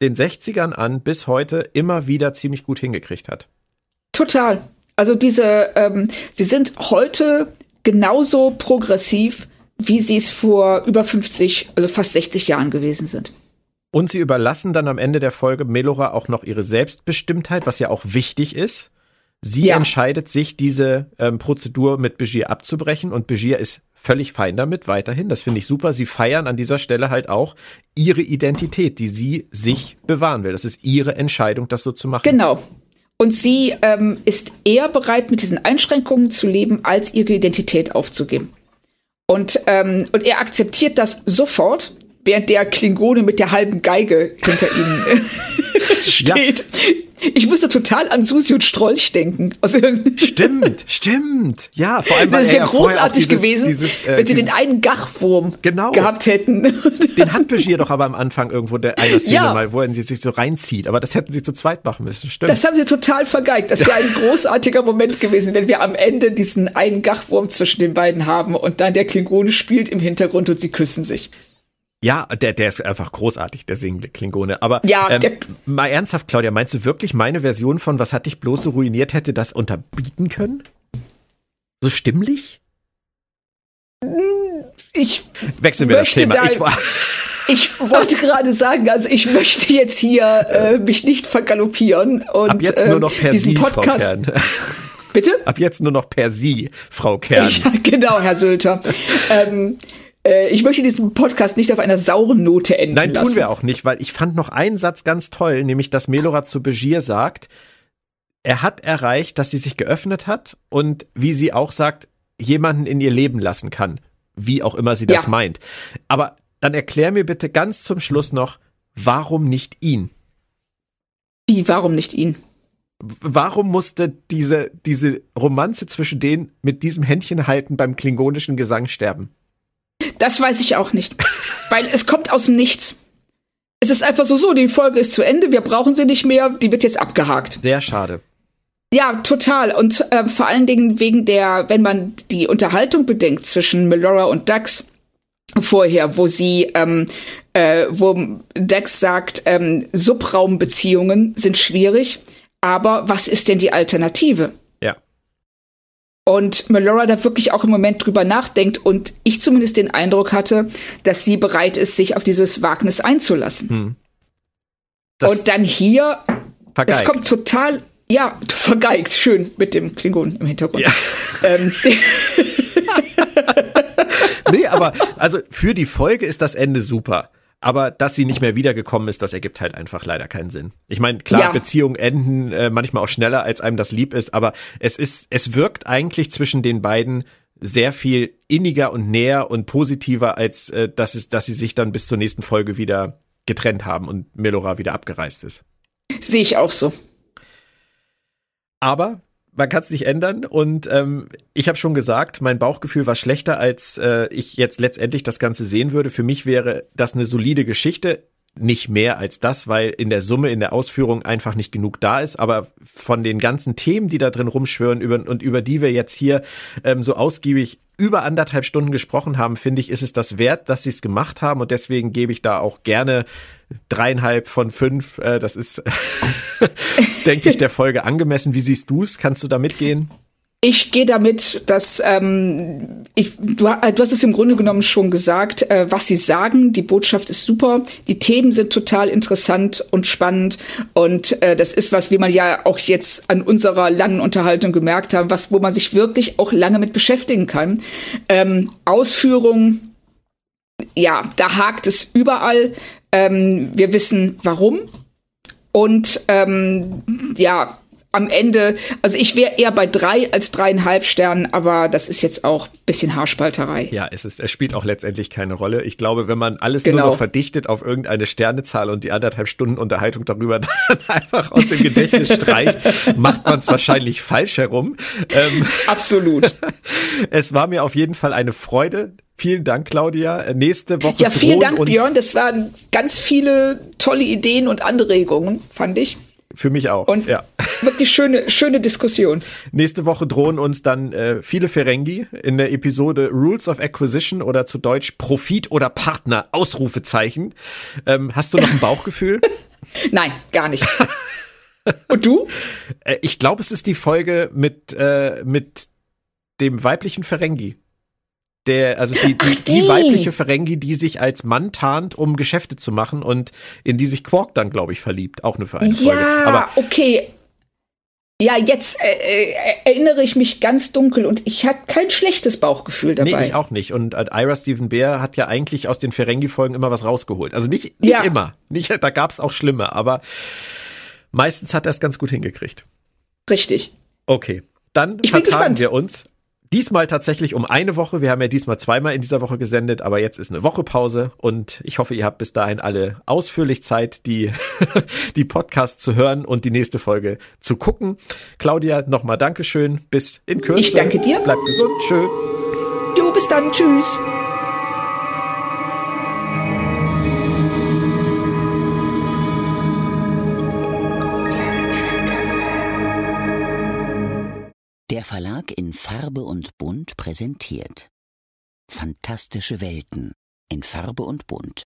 den 60ern an bis heute immer wieder ziemlich gut hingekriegt hat. Total. Also diese, ähm, sie sind heute genauso progressiv, wie sie es vor über 50, also fast 60 Jahren gewesen sind. Und sie überlassen dann am Ende der Folge Melora auch noch ihre Selbstbestimmtheit, was ja auch wichtig ist. Sie ja. entscheidet sich, diese ähm, Prozedur mit Begier abzubrechen und Begier ist völlig fein damit weiterhin. Das finde ich super. Sie feiern an dieser Stelle halt auch ihre Identität, die sie sich bewahren will. Das ist ihre Entscheidung, das so zu machen. Genau. Und sie ähm, ist eher bereit, mit diesen Einschränkungen zu leben, als ihre Identität aufzugeben. Und, ähm, und er akzeptiert das sofort, während der Klingone mit der halben Geige hinter ihm steht. Ja. Ich musste total an Susi und Strolch denken. Stimmt, stimmt. Ja, vor allem, weil das wäre großartig dieses, gewesen, dieses, äh, wenn sie den einen Gachwurm genau. gehabt hätten. Den hat Begier doch aber am Anfang irgendwo der einer Szene ja. mal, wo er sich so reinzieht. Aber das hätten sie zu zweit machen müssen, stimmt. Das haben sie total vergeigt. Das wäre ein großartiger Moment gewesen, wenn wir am Ende diesen einen Gachwurm zwischen den beiden haben und dann der Klingone spielt im Hintergrund und sie küssen sich. Ja, der, der ist einfach großartig, der singende Klingone. Aber ja, ähm, mal ernsthaft, Claudia, meinst du wirklich, meine Version von Was hat dich bloß so ruiniert hätte das unterbieten können? So stimmlich? Ich wechseln wir das Thema. Da, ich, ich, wollte gerade sagen, also ich möchte jetzt hier äh, mich nicht vergaloppieren und Ab jetzt nur noch per diesen Sie, Podcast. Frau Kern. Bitte? Ab jetzt nur noch per Sie, Frau Kern. Ja, genau, Herr Sülter. ähm, äh, ich möchte diesen Podcast nicht auf einer sauren Note enden Nein, lassen. tun wir auch nicht, weil ich fand noch einen Satz ganz toll, nämlich dass Melora zu Begier sagt, er hat erreicht, dass sie sich geöffnet hat und wie sie auch sagt, jemanden in ihr Leben lassen kann. Wie auch immer sie das ja. meint. Aber dann erklär mir bitte ganz zum Schluss noch, warum nicht ihn? Wie, warum nicht ihn? Warum musste diese, diese Romanze zwischen denen mit diesem Händchen halten beim klingonischen Gesang sterben? Das weiß ich auch nicht. Weil es kommt aus dem Nichts. Es ist einfach so, so, die Folge ist zu Ende, wir brauchen sie nicht mehr, die wird jetzt abgehakt. Sehr schade. Ja, total. Und äh, vor allen Dingen wegen der, wenn man die Unterhaltung bedenkt zwischen Melora und Dax vorher, wo sie, ähm, äh, wo Dax sagt, ähm, Subraumbeziehungen sind schwierig, aber was ist denn die Alternative? Und Melora da wirklich auch im Moment drüber nachdenkt und ich zumindest den Eindruck hatte, dass sie bereit ist, sich auf dieses Wagnis einzulassen. Hm. Und dann hier, vergeigt. das kommt total, ja, vergeigt, schön mit dem Klingon im Hintergrund. Ja. Ähm, nee, aber also für die Folge ist das Ende super. Aber dass sie nicht mehr wiedergekommen ist, das ergibt halt einfach leider keinen Sinn. Ich meine, klar, ja. Beziehungen enden äh, manchmal auch schneller, als einem das lieb ist, aber es ist, es wirkt eigentlich zwischen den beiden sehr viel inniger und näher und positiver, als äh, dass, es, dass sie sich dann bis zur nächsten Folge wieder getrennt haben und Melora wieder abgereist ist. Sehe ich auch so. Aber man kann es nicht ändern. Und ähm, ich habe schon gesagt, mein Bauchgefühl war schlechter, als äh, ich jetzt letztendlich das Ganze sehen würde. Für mich wäre das eine solide Geschichte. Nicht mehr als das, weil in der Summe, in der Ausführung einfach nicht genug da ist. Aber von den ganzen Themen, die da drin rumschwören über, und über die wir jetzt hier ähm, so ausgiebig über anderthalb Stunden gesprochen haben, finde ich, ist es das wert, dass sie es gemacht haben. Und deswegen gebe ich da auch gerne dreieinhalb von fünf. Äh, das ist, denke ich, der Folge angemessen. Wie siehst du es? Kannst du da mitgehen? Ich gehe damit, dass ähm, ich, du, äh, du hast es im Grunde genommen schon gesagt, äh, was sie sagen. Die Botschaft ist super, die Themen sind total interessant und spannend und äh, das ist was, wie man ja auch jetzt an unserer langen Unterhaltung gemerkt haben, was, wo man sich wirklich auch lange mit beschäftigen kann. Ähm, Ausführung, ja, da hakt es überall. Ähm, wir wissen, warum und ähm, ja am Ende, also ich wäre eher bei drei als dreieinhalb Sternen, aber das ist jetzt auch bisschen Haarspalterei. Ja, es ist, es spielt auch letztendlich keine Rolle. Ich glaube, wenn man alles genau. nur noch verdichtet auf irgendeine Sternezahl und die anderthalb Stunden Unterhaltung darüber dann einfach aus dem Gedächtnis streicht, macht man es wahrscheinlich falsch herum. Ähm, Absolut. es war mir auf jeden Fall eine Freude. Vielen Dank, Claudia. Nächste Woche. Ja, vielen Dank, Björn. Das waren ganz viele tolle Ideen und Anregungen, fand ich. Für mich auch. Und ja. wirklich schöne, schöne Diskussion. Nächste Woche drohen uns dann äh, viele Ferengi in der Episode Rules of Acquisition oder zu Deutsch Profit oder Partner, Ausrufezeichen. Ähm, hast du noch ein Bauchgefühl? Nein, gar nicht. Und du? Äh, ich glaube, es ist die Folge mit, äh, mit dem weiblichen Ferengi Der, also die, die, die. die weibliche Ferengi, die sich als Mann tarnt, um Geschäfte zu machen und in die sich Quark dann, glaube ich, verliebt. Auch nur für eine Folge. Ja, Aber okay. Ja, jetzt äh, äh, erinnere ich mich ganz dunkel und ich hatte kein schlechtes Bauchgefühl dabei. Nee, ich auch nicht. Und äh, Ira Stephen Bear hat ja eigentlich aus den Ferengi-Folgen immer was rausgeholt. Also nicht, nicht ja. immer. Nicht, da gab es auch schlimme, aber meistens hat er es ganz gut hingekriegt. Richtig. Okay, dann ich vertagen wir uns. Diesmal tatsächlich um eine Woche. Wir haben ja diesmal zweimal in dieser Woche gesendet, aber jetzt ist eine Woche Pause und ich hoffe, ihr habt bis dahin alle ausführlich Zeit, die, die Podcasts zu hören und die nächste Folge zu gucken. Claudia, nochmal Dankeschön. Bis in Kürze. Ich danke dir. Bleibt gesund. Tschö. Jo, bis dann. Tschüss. Der Verlag in Farbe und Bunt präsentiert. Fantastische Welten in Farbe und Bunt